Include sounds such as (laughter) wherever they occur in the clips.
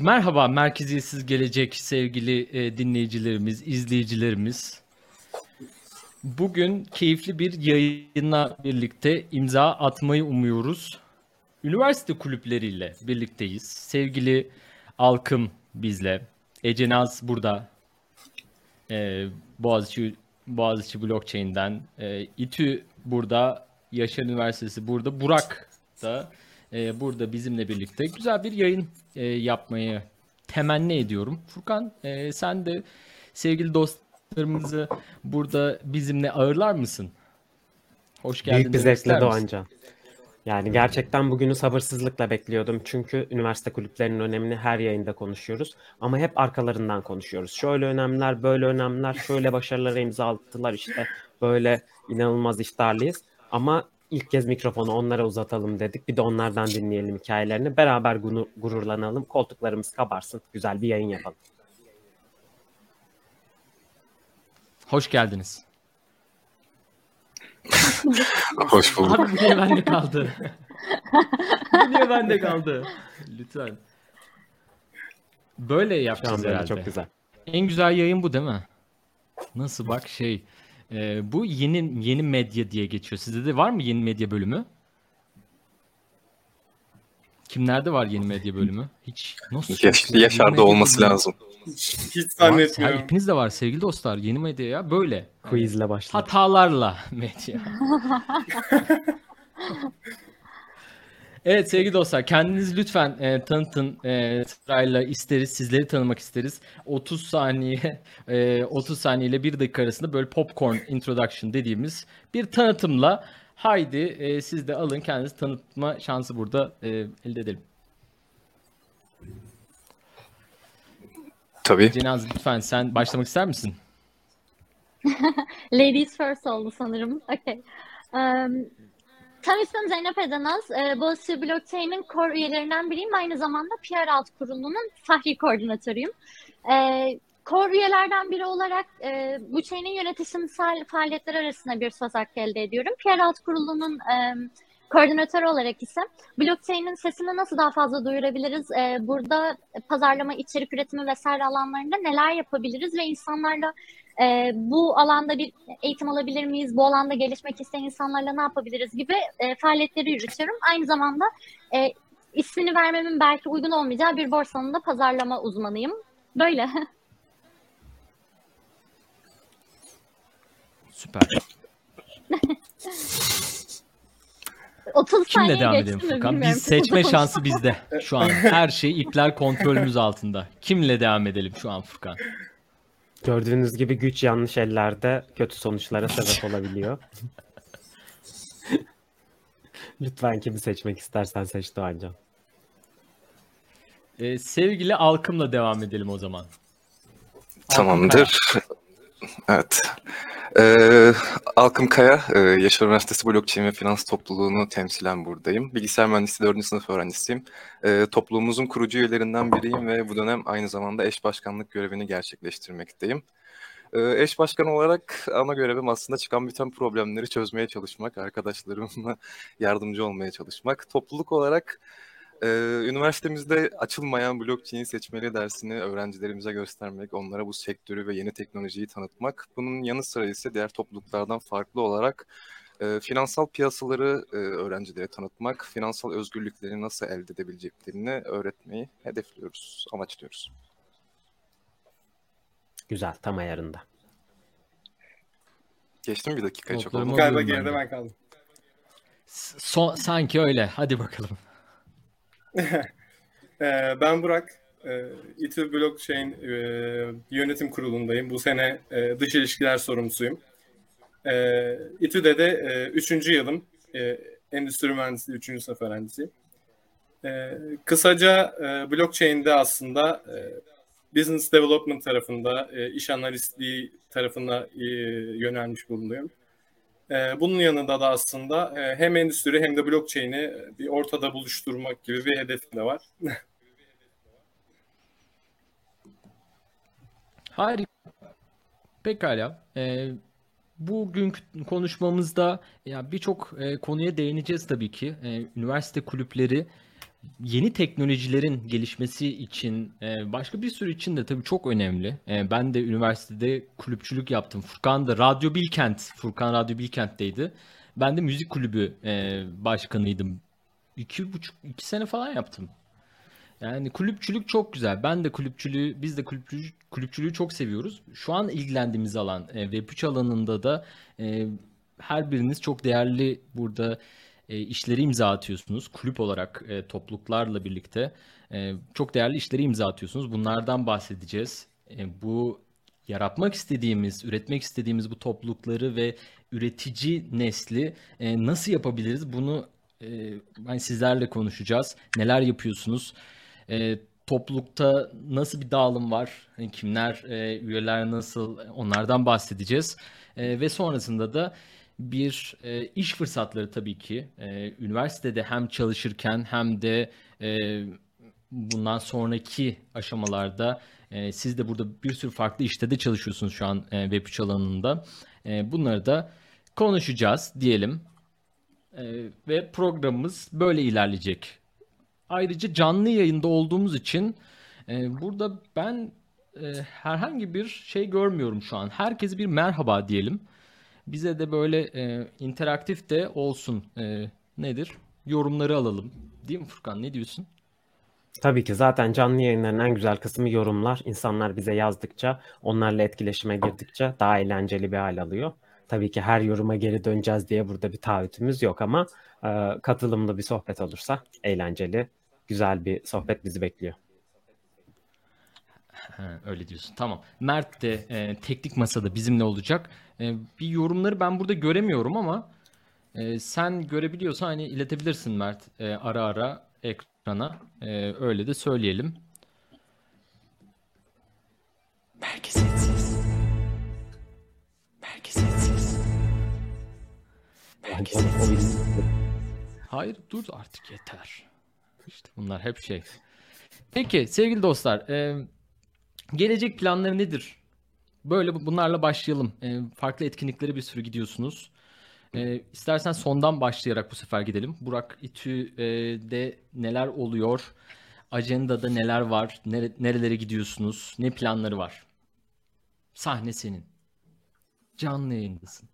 Merhaba Merkeziyetsiz Gelecek sevgili e, dinleyicilerimiz, izleyicilerimiz. Bugün keyifli bir yayınla birlikte imza atmayı umuyoruz. Üniversite kulüpleriyle birlikteyiz. Sevgili Alkım bizle. Ece Naz burada. E, Boğaziçi, Boğaziçi Blockchain'den. E, İTÜ burada. Yaşar Üniversitesi burada. Burak da e, burada bizimle birlikte güzel bir yayın e, yapmayı temenni ediyorum. Furkan e, sen de sevgili dostlarımızı burada bizimle ağırlar mısın? Hoş geldin. Büyük bir zevkle? Doğancan. Yani gerçekten bugünü sabırsızlıkla bekliyordum. Çünkü üniversite kulüplerinin önemini her yayında konuşuyoruz. Ama hep arkalarından konuşuyoruz. Şöyle önemler, böyle önemler, şöyle başarılara imza attılar işte. Böyle inanılmaz iftarlıyız. Ama ilk kez mikrofonu onlara uzatalım dedik. Bir de onlardan dinleyelim hikayelerini. Beraber gunu- gururlanalım. Koltuklarımız kabarsın. Güzel bir yayın yapalım. Hoş geldiniz. (laughs) Hoş bulduk. Abi bu niye bende kaldı? (laughs) bu niye bende kaldı? Lütfen. Böyle yapacağız herhalde. çok güzel. En güzel yayın bu değil mi? Nasıl bak şey. E, bu yeni yeni medya diye geçiyor. Sizde de var mı yeni medya bölümü? Kimlerde var yeni medya bölümü? Hiç nasıl? Yaş, Yaşar'da olması bölümü? lazım. Hiç Var, zannetmiyorum. hepiniz de var sevgili dostlar. Yeni medya ya böyle. Quizle başladık. Hatalarla medya. (laughs) Evet sevgili dostlar kendinizi lütfen e, tanıtın. E, sırayla isteriz. Sizleri tanımak isteriz. 30 saniye (laughs) e, 30 saniye ile 1 dakika arasında böyle popcorn introduction dediğimiz bir tanıtımla haydi e, siz de alın kendinizi tanıtma şansı burada e, elde edelim. Tabii. Cenaz lütfen sen başlamak ister misin? (laughs) Ladies first oldu sanırım. Okay. Um, tam ismim Zeynep Edenaz. Ee, Boğaziçi Blockchain'in core üyelerinden biriyim. Aynı zamanda PR Alt Kurulu'nun fahri koordinatörüyüm. Ee, core üyelerden biri olarak e, bu chain'in yönetimsel faaliyetler arasında bir söz hakkı elde ediyorum. PR Alt Kurulu'nun e, koordinatörü olarak ise blockchain'in sesini nasıl daha fazla duyurabiliriz? Ee, burada pazarlama, içerik üretimi vesaire alanlarında neler yapabiliriz ve insanlarla e, bu alanda bir eğitim alabilir miyiz? Bu alanda gelişmek isteyen insanlarla ne yapabiliriz gibi e, faaliyetleri yürütüyorum. Aynı zamanda e, ismini vermemin belki uygun olmayacağı bir borsanın da pazarlama uzmanıyım. Böyle. Süper. (laughs) 30 Kimle devam edelim Furkan? Biz seçme şansı bizde şu an. Her şey ipler kontrolümüz altında. Kimle devam edelim şu an Furkan? Gördüğünüz gibi güç yanlış ellerde kötü sonuçlara sebep olabiliyor. Lütfen kimi seçmek istersen seç Doğancan. Ee, sevgili Alkım'la devam edelim o zaman. Tamamdır. Evet. Ee, Alkım Kaya, e, Yaşar Üniversitesi Blockchain ve Finans Topluluğunu temsilen buradayım. Bilgisayar Mühendisliği 4. sınıf öğrencisiyim. Ee, topluluğumuzun kurucu üyelerinden biriyim ve bu dönem aynı zamanda eş başkanlık görevini gerçekleştirmekteyim. Ee, eş başkan olarak ana görevim aslında çıkan bütün problemleri çözmeye çalışmak, arkadaşlarımla (laughs) yardımcı olmaya çalışmak. Topluluk olarak Ee, üniversitemizde açılmayan blockchain seçmeli dersini öğrencilerimize göstermek, onlara bu sektörü ve yeni teknolojiyi tanıtmak. Bunun yanı sıra ise diğer topluluklardan farklı olarak e, finansal piyasaları e, öğrencilere tanıtmak, finansal özgürlükleri nasıl elde edebileceklerini öğretmeyi hedefliyoruz, amaçlıyoruz. Güzel, tam ayarında. Geçtim bir dakikayı çok oldu. Galiba geride de. ben kaldım. Son, sanki öyle. Hadi bakalım. (laughs) Ee, ben Burak. Ee, İTÜ Blockchain e, yönetim kurulundayım. Bu sene e, dış ilişkiler sorumlusuyum. İTÜ'de de e, üçüncü yılım. E, Endüstri Mühendisliği üçüncü sınıf öğrencisiyim. Kısaca e, blockchain'de aslında e, business development tarafında, e, iş analistliği tarafına e, yönelmiş bulunuyorum. Ee, Bunun yanında da aslında e, hem endüstri hem de blockchain'i e, bir ortada buluşturmak gibi bir hedefim de var. (laughs) Harika. Pekala. Ee, bugünkü konuşmamızda ya birçok e, konuya değineceğiz tabii ki. Ee, üniversite kulüpleri yeni teknolojilerin gelişmesi için e, başka bir sürü için de tabii çok önemli. E, ben de üniversitede kulüpçülük yaptım. Furkan da Radyo Bilkent, Furkan Radyo Bilkent'teydi. Ben de müzik kulübü e, başkanıydım. İki buçuk, iki sene falan yaptım. Yani kulüpçülük çok güzel. Ben de kulüpçülüğü, biz de kulüpçülüğü, kulüpçülüğü çok seviyoruz. Şu an ilgilendiğimiz alan e, Web3 alanında da her biriniz çok değerli burada e, işleri imza atıyorsunuz. Kulüp olarak e, topluluklarla birlikte e, çok değerli işleri imza atıyorsunuz. Bunlardan bahsedeceğiz. E, bu yaratmak istediğimiz, üretmek istediğimiz bu toplulukları ve üretici nesli e, nasıl yapabiliriz? Bunu e, ben sizlerle konuşacağız. Neler yapıyorsunuz? E, toplulukta nasıl bir dağılım var? Hani kimler, e, üyeler nasıl? Onlardan bahsedeceğiz. E, ve sonrasında da bir e, iş fırsatları tabii ki. E, üniversitede hem çalışırken hem de e, bundan sonraki aşamalarda e, siz de burada bir sürü farklı işte de çalışıyorsunuz şu an e, Web3 alanında. E, bunları da konuşacağız diyelim. E, ve programımız böyle ilerleyecek. Ayrıca canlı yayında olduğumuz için e, burada ben e, herhangi bir şey görmüyorum şu an. Herkese bir merhaba diyelim. Bize de böyle e, interaktif de olsun. E, nedir? Yorumları alalım. Değil mi Furkan? Ne diyorsun? Tabii ki zaten canlı yayınların en güzel kısmı yorumlar. İnsanlar bize yazdıkça, onlarla etkileşime girdikçe daha eğlenceli bir hal alıyor. Tabii ki her yoruma geri döneceğiz diye burada bir taahhütümüz yok ama e, katılımlı bir sohbet olursa eğlenceli, güzel bir sohbet bizi bekliyor. Öyle diyorsun. Tamam. Mert de e, teknik masada bizimle olacak. E, bir yorumları ben burada göremiyorum ama e, sen görebiliyorsan hani iletebilirsin Mert e, ara ara ekrana. E, öyle de söyleyelim. Sessiz. Belki sessiz. Hayır dur artık yeter. İşte bunlar hep şey. Peki sevgili dostlar, e, gelecek planları nedir? Böyle bu- bunlarla başlayalım. E, farklı etkinliklere bir sürü gidiyorsunuz. E, istersen sondan başlayarak bu sefer gidelim. Burak İTÜ'de neler oluyor? Ajandada neler var? Nere- nerelere gidiyorsunuz? Ne planları var? Sahne senin. Canlı yayındasın.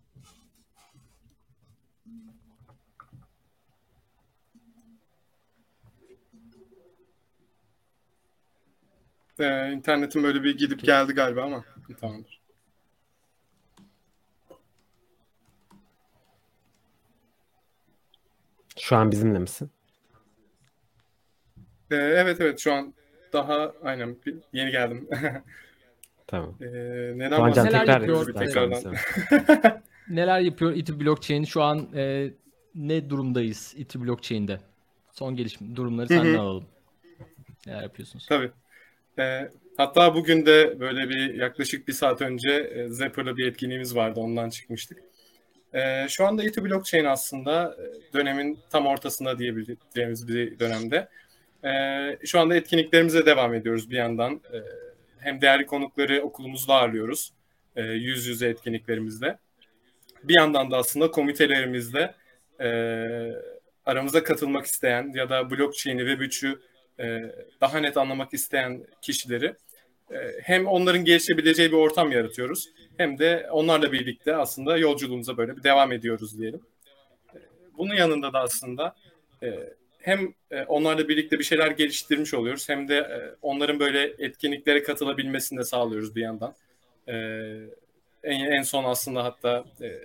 Ee, internetim böyle bir gidip geldi galiba ama tamamdır. Şu an bizimle misin? Ee, evet evet şu an daha aynen bir- yeni geldim. (laughs) Tamam. Ee, neden Doğancan Neler tekrar yapıyor? Tekrardan. (laughs) Neler yapıyor İTÜ Blockchain? Şu an e, ne durumdayız İTÜ Blockchain'de? Son gelişme durumları senden alalım. Neler yapıyorsunuz? Tabii. Ee, hatta bugün de böyle bir yaklaşık bir saat önce e, Zapper'la bir etkinliğimiz vardı. Ondan çıkmıştık. Ee, şu anda İTÜ Blockchain aslında e, dönemin tam ortasında diyebileceğimiz bir dönemde. Ee, şu anda etkinliklerimize devam ediyoruz bir yandan. Ee, hem değerli konukları okulumuzda ağırlıyoruz. e, yüz yüze etkinliklerimizde. Bir yandan da aslında komitelerimizde e, aramıza katılmak isteyen ya da blockchain'i ve Web3'ü e, daha net anlamak isteyen kişileri e, hem onların gelişebileceği bir ortam yaratıyoruz hem de onlarla birlikte aslında yolculuğumuza böyle bir devam ediyoruz diyelim. E, Bunun yanında da aslında e, hem e, onlarla birlikte bir şeyler geliştirmiş oluyoruz hem de e, onların böyle etkinliklere katılabilmesini de sağlıyoruz bir yandan. E, En, son aslında hatta e,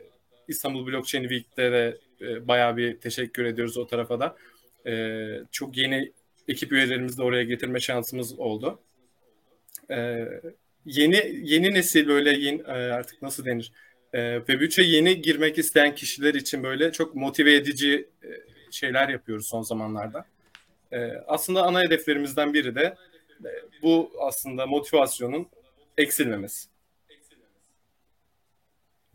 İstanbul Blockchain Week'te de e, bayağı bir teşekkür ediyoruz o tarafa da. E, çok yeni ekip üyelerimizi de oraya getirme şansımız oldu. Ee, yeni yeni nesil böyle yeni, e, artık nasıl denir? Ee, Web3'e yeni girmek isteyen kişiler için böyle çok motive edici e, şeyler yapıyoruz son zamanlarda. Ee, aslında ana hedeflerimizden biri de e, bu aslında motivasyonun eksilmemesi.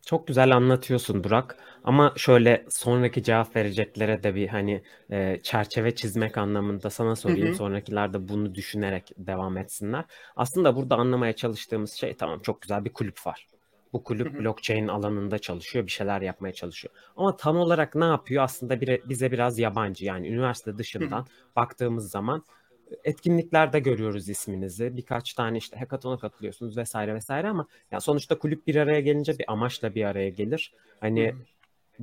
Çok güzel anlatıyorsun Burak. Ama şöyle sonraki cevap vereceklere de bir hani e, çerçeve çizmek anlamında sana sorayım. Hı hı. Sonrakiler de bunu düşünerek devam etsinler. Aslında burada anlamaya çalıştığımız şey tamam çok güzel bir kulüp var. Bu kulüp Hı hı. blockchain alanında çalışıyor, bir şeyler yapmaya çalışıyor. Ama tam olarak ne yapıyor aslında bire- bize biraz yabancı. Yani üniversite dışından baktığımız zaman etkinliklerde görüyoruz isminizi. Birkaç tane işte hackathon'a katılıyorsunuz vesaire vesaire ama ya sonuçta kulüp bir araya gelince bir amaçla bir araya gelir. Hani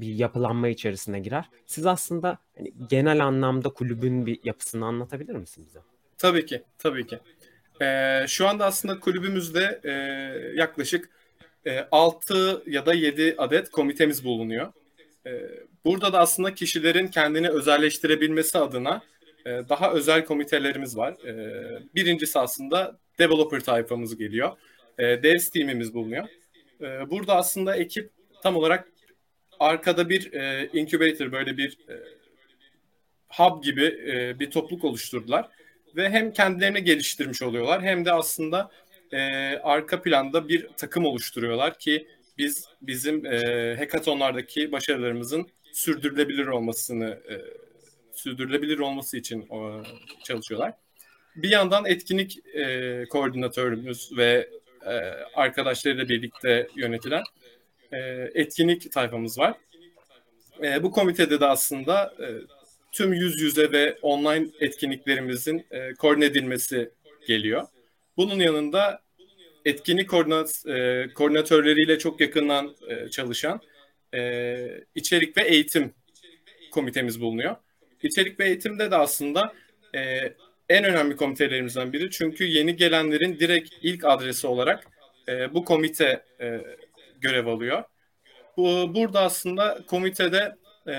bir yapılanma içerisine girer. Siz aslında hani genel anlamda kulübün bir yapısını anlatabilir misiniz bize? Tabii ki, tabii ki. Ee, şu anda aslında kulübümüzde e, yaklaşık e, 6 ya da 7 adet komitemiz bulunuyor. E, burada da aslında kişilerin kendini özelleştirebilmesi adına e, daha özel komitelerimiz var. E, birincisi aslında developer tayfamız geliyor. E, devs team'imiz bulunuyor. E, burada aslında ekip tam olarak arkada bir e, incubator böyle bir e, hub gibi e, bir topluluk oluşturdular ve hem kendilerini geliştirmiş oluyorlar hem de aslında e, arka planda bir takım oluşturuyorlar ki biz bizim e, hackathonlardaki başarılarımızın sürdürülebilir olmasını e, sürdürülebilir olması için o, çalışıyorlar. Bir yandan etkinlik e, koordinatörümüz ve e, arkadaşlarıyla birlikte yönetilen e, etkinlik tayfamız var. E, bu komitede de aslında e, tüm yüz yüze ve online etkinliklerimizin e, koordine edilmesi geliyor. Bunun yanında etkinlik koordinat, e, koordinatörleriyle çok yakından çalışan içerik ve eğitim komitemiz bulunuyor. İçerik ve eğitimde de aslında en önemli komitelerimizden biri. Çünkü yeni gelenlerin direkt ilk adresi olarak bu komite görev alıyor. Bu, burada aslında komitede e,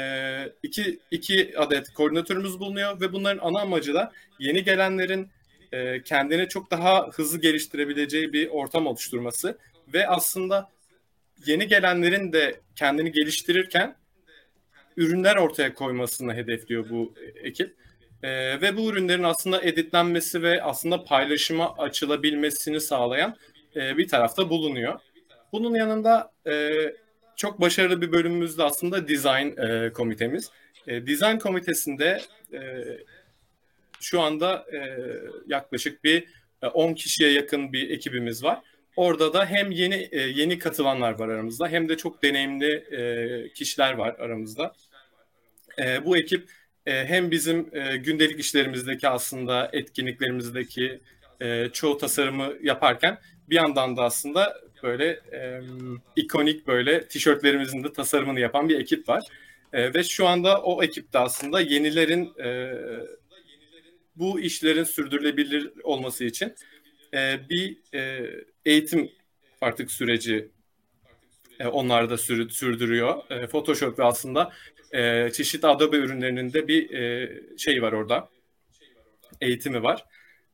iki, iki adet koordinatörümüz bulunuyor ve bunların ana amacı da yeni gelenlerin e, kendini çok daha hızlı geliştirebileceği bir ortam oluşturması ve aslında yeni gelenlerin de kendini geliştirirken ürünler ortaya koymasını hedefliyor bu ekip. E, ve bu ürünlerin aslında editlenmesi ve aslında paylaşıma açılabilmesini sağlayan e, bir tarafta bulunuyor. Bunun yanında e, çok başarılı bir bölümümüz de aslında design e, komitemiz. E, design komitesinde e, şu anda e, yaklaşık bir e, 10 kişiye yakın bir ekibimiz var. Orada da hem yeni e, yeni katılanlar var aramızda hem de çok deneyimli e, kişiler var aramızda. E, bu ekip e, hem bizim e, gündelik işlerimizdeki aslında etkinliklerimizdeki e, çoğu tasarımı yaparken bir yandan da aslında böyle e, ikonik böyle tişörtlerimizin de tasarımını yapan bir ekip var. E, ve şu anda o ekipte aslında yenilerin e, bu işlerin sürdürülebilir olması için e, bir e, eğitim artık süreci e, onlar da sür, sürdürüyor. E, Photoshop ve aslında e, çeşitli Adobe ürünlerinin de bir e, şey var orada. Eğitimi var.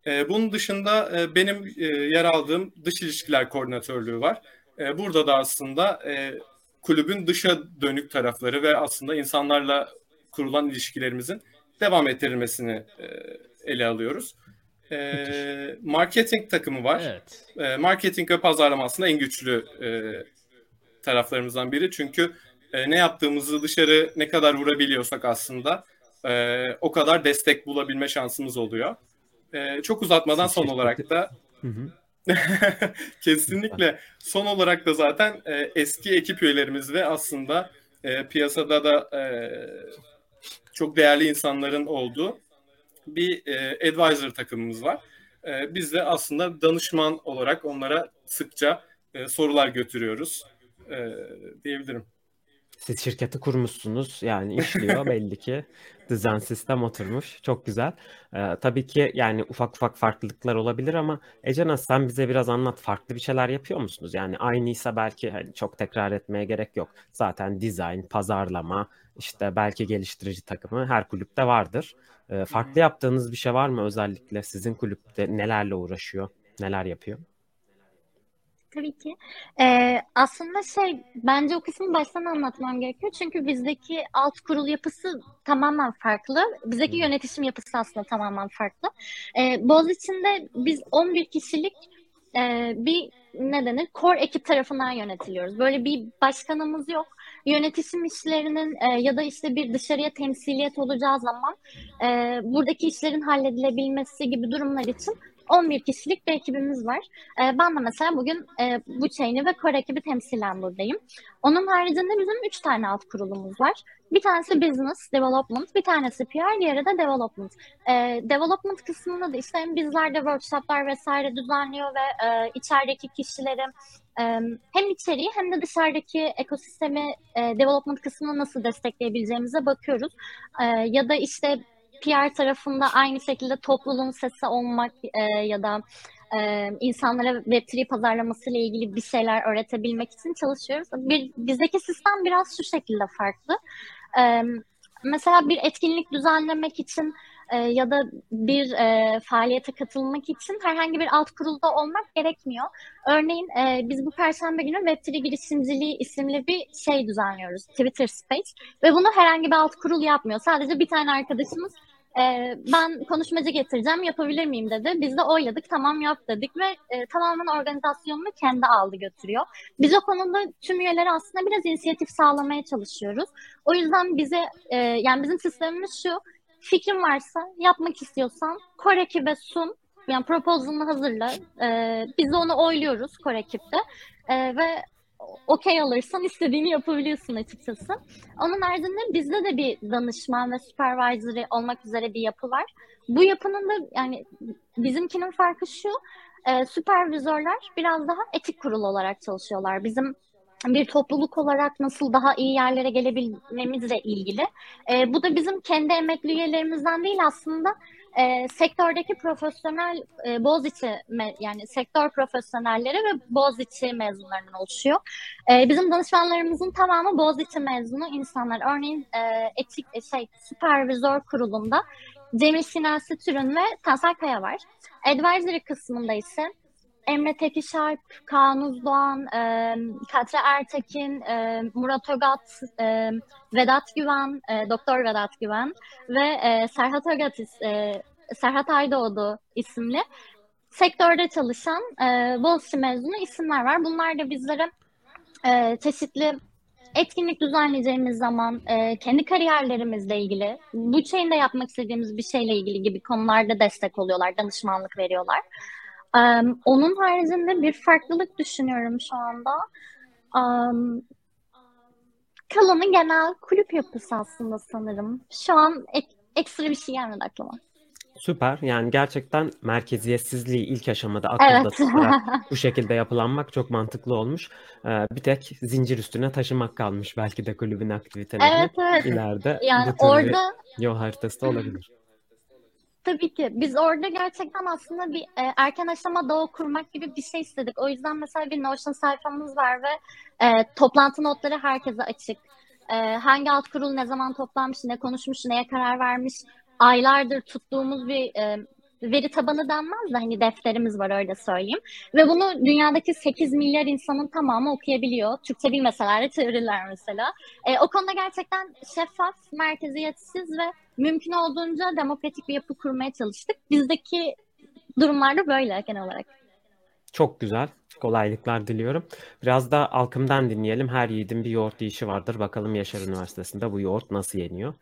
E, bunun dışında e, benim e, yer aldığım dış ilişkiler koordinatörlüğü var. E, burada da aslında e, kulübün dışa dönük tarafları ve aslında insanlarla kurulan ilişkilerimizin devam ettirilmesini e, ele alıyoruz. E, marketing takımı var. Evet. E, marketing ve pazarlama aslında en güçlü e, taraflarımızdan biri. Çünkü e, ne yaptığımızı dışarı ne kadar vurabiliyorsak aslında e, o kadar destek bulabilme şansımız oluyor. E, çok uzatmadan son olarak da (laughs) kesinlikle son olarak da zaten e, eski ekip üyelerimiz ve aslında e, piyasada da e, çok değerli insanların olduğu bir e, advisor takımımız var. E, biz de aslında danışman olarak onlara sıkça e, sorular götürüyoruz e, diyebilirim. Siz şirketi kurmuşsunuz yani (laughs) işliyor belli ki düzen sistem oturmuş çok güzel. Ee, tabii ki yani ufak ufak farklılıklar olabilir ama Ecenaz sen bize biraz anlat farklı bir şeyler yapıyor musunuz? Yani aynıysa belki hani çok tekrar etmeye gerek yok. Zaten dizayn, pazarlama işte belki geliştirici takımı her kulüpte vardır. Ee, farklı yaptığınız bir şey var mı özellikle sizin kulüpte nelerle uğraşıyor, neler yapıyor? Tabii ki. Ee, aslında şey bence o kısmı baştan anlatmam gerekiyor. Çünkü bizdeki alt kurul yapısı tamamen farklı. Bizdeki yönetişim yapısı aslında tamamen farklı. Ee, Boğaziçi'nde biz 11 kişilik e, bir ne denir? Core ekip tarafından yönetiliyoruz. Böyle bir başkanımız yok. Yönetişim işlerinin e, ya da işte bir dışarıya temsiliyet olacağı zaman e, buradaki işlerin halledilebilmesi gibi durumlar için 11 kişilik bir ekibimiz var. E, ben de mesela bugün e, bu chain'i ve core ekibi temsilen buradayım. Onun haricinde bizim 3 tane alt kurulumuz var. Bir tanesi business development, bir tanesi PR, diğeri de development. E, development kısmında da işte hem bizler de workshoplar vesaire düzenliyor ve e, içerideki kişileri e, hem içeriği hem de dışarıdaki ekosistemi e, development kısmını nasıl destekleyebileceğimize bakıyoruz. E, ya da işte PR tarafında aynı şekilde topluluğun sesi olmak e, ya da e, insanlara Web3 pazarlaması ile ilgili bir şeyler öğretebilmek için çalışıyoruz. Bir, bizdeki sistem biraz şu şekilde farklı. E, mesela bir etkinlik düzenlemek için e, ya da bir e, faaliyete katılmak için herhangi bir alt kurulda olmak gerekmiyor. Örneğin e, biz bu perşembe günü Web3 girişimciliği isimli bir şey düzenliyoruz. Twitter Space. Ve bunu herhangi bir alt kurul yapmıyor. Sadece bir tane arkadaşımız e, ben konuşmacı getireceğim yapabilir miyim dedi. Biz de oyladık tamam yap dedik ve e, tamamen organizasyonunu kendi aldı götürüyor. Biz o konuda tüm üyeleri aslında biraz inisiyatif sağlamaya çalışıyoruz. O yüzden bize e, yani bizim sistemimiz şu fikrin varsa yapmak istiyorsan core ekibe sun yani proposalını hazırla. E, biz de onu oyluyoruz core ekipte. E, ve okey alırsan istediğini yapabiliyorsun açıkçası. Onun haricinde bizde de bir danışman ve supervisory olmak üzere bir yapı var. Bu yapının da yani bizimkinin farkı şu, e, süpervizörler biraz daha etik kurul olarak çalışıyorlar. Bizim bir topluluk olarak nasıl daha iyi yerlere gelebilmemizle ilgili. E, bu da bizim kendi emekli üyelerimizden değil aslında e, sektördeki profesyonel e, Boğaziçi me, yani sektör profesyonelleri ve Boğaziçi mezunlarından oluşuyor. E, bizim danışmanlarımızın tamamı Boğaziçi mezunu insanlar. Örneğin e, etik e, şey süpervizör kurulunda Cemil Sinasi Türün ve Tansel Kaya var. Advisory kısmında ise Emre Tekişalp, Kaan Uzdoğan, e, Katre Ertekin, e, Murat Ögat, e, Vedat Güven, e, Doktor Vedat Güven ve e, Serhat Ögat, e, Serhat Aydoğdu isimli sektörde çalışan e, Boğaziçi mezunu isimler var. Bunlar da bizlere e, çeşitli etkinlik düzenleyeceğimiz zaman e, kendi kariyerlerimizle ilgili, bu chain'de yapmak istediğimiz bir şeyle ilgili gibi konularda destek oluyorlar, danışmanlık veriyorlar. Um, onun haricinde bir farklılık düşünüyorum şu anda. Um, Kala'nın genel kulüp yapısı aslında sanırım. Şu an ek, ekstra bir şey gelmedi aklıma. Süper. Yani gerçekten merkeziyetsizliği ilk aşamada akılda Evet. tutarak (laughs) bu şekilde yapılanmak çok mantıklı olmuş. Ee, bir tek zincir üstüne taşımak kalmış belki de kulübün aktivitelerini. evet evet. İleride Yani orada yol haritası da olabilir. Tabii ki. Biz orada gerçekten aslında bir e, erken aşamada o kurmak gibi bir şey istedik. O yüzden mesela bir Notion sayfamız var ve e, toplantı notları herkese açık. E, hangi alt kurul ne zaman toplanmış, ne konuşmuş, neye karar vermiş, aylardır tuttuğumuz bir e, veri tabanı denmez de hani defterimiz var öyle söyleyeyim. Ve bunu dünyadaki 8 milyar insanın tamamı okuyabiliyor. Türkçe bilmeseler de çevirirler mesela. E, o konuda gerçekten şeffaf, merkeziyetsiz ve mümkün olduğunca demokratik bir yapı kurmaya çalıştık. Bizdeki durumlarda böyle genel olarak. Çok güzel. Kolaylıklar diliyorum. Biraz da Alkım'dan dinleyelim. Her yiğidin bir yoğurt yiyişi vardır. Bakalım Yaşar Üniversitesi'nde bu yoğurt nasıl yeniyor?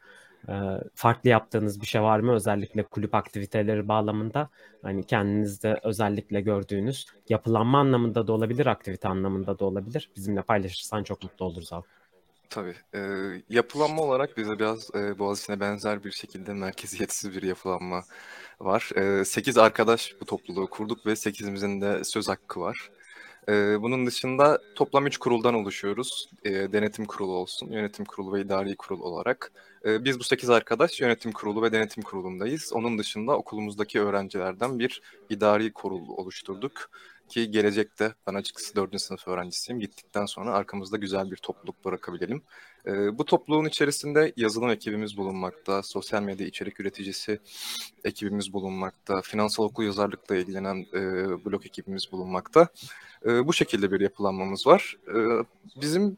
Ee, farklı yaptığınız bir şey var mı? Özellikle kulüp aktiviteleri bağlamında. Hani kendinizde özellikle gördüğünüz yapılanma anlamında da olabilir, aktivite anlamında da olabilir. Bizimle paylaşırsan çok mutlu oluruz abi. Tabii. Ee, yapılanma olarak bize biraz e, Boğaziçi'ne benzer bir şekilde merkeziyetsiz bir yapılanma var. E, 8 arkadaş bu topluluğu kurduk ve 8'imizin de söz hakkı var. E, bunun dışında toplam 3 kuruldan oluşuyoruz. E, denetim kurulu olsun, yönetim kurulu ve idari kurul olarak. E, biz bu 8 arkadaş yönetim kurulu ve denetim kurulundayız. Onun dışında okulumuzdaki öğrencilerden bir idari kurul oluşturduk ki gelecekte ben açıkçası 4. sınıf öğrencisiyim. Gittikten sonra arkamızda güzel bir topluluk bırakabilelim. Ee, bu topluluğun içerisinde yazılım ekibimiz bulunmakta, sosyal medya içerik üreticisi ekibimiz bulunmakta, finansal okul yazarlıkla ilgilenen e, blog ekibimiz bulunmakta. E, bu şekilde bir yapılanmamız var. Bizim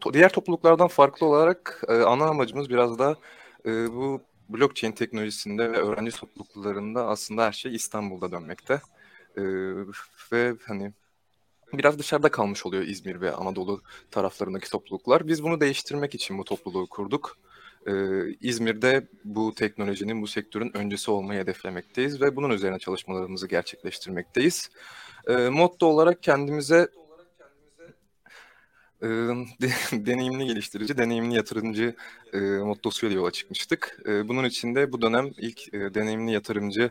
to- diğer topluluklardan farklı olarak e, ana amacımız biraz da e, bu blockchain teknolojisinde ve öğrenci topluluklarında aslında her şey İstanbul'da dönmekte. Ee, ve hani biraz dışarıda kalmış oluyor İzmir ve Anadolu taraflarındaki topluluklar. Biz bunu değiştirmek için bu topluluğu kurduk. e, İzmir'de bu teknolojinin, bu sektörün öncüsü olmayı hedeflemekteyiz ve bunun üzerine çalışmalarımızı gerçekleştirmekteyiz. E, motto olarak kendimize e, de- (laughs) deneyimli geliştirici, deneyimli yatırımcı e, mottosuyla yola çıkmıştık. E, bunun için de bu dönem ilk e, deneyimli yatırımcı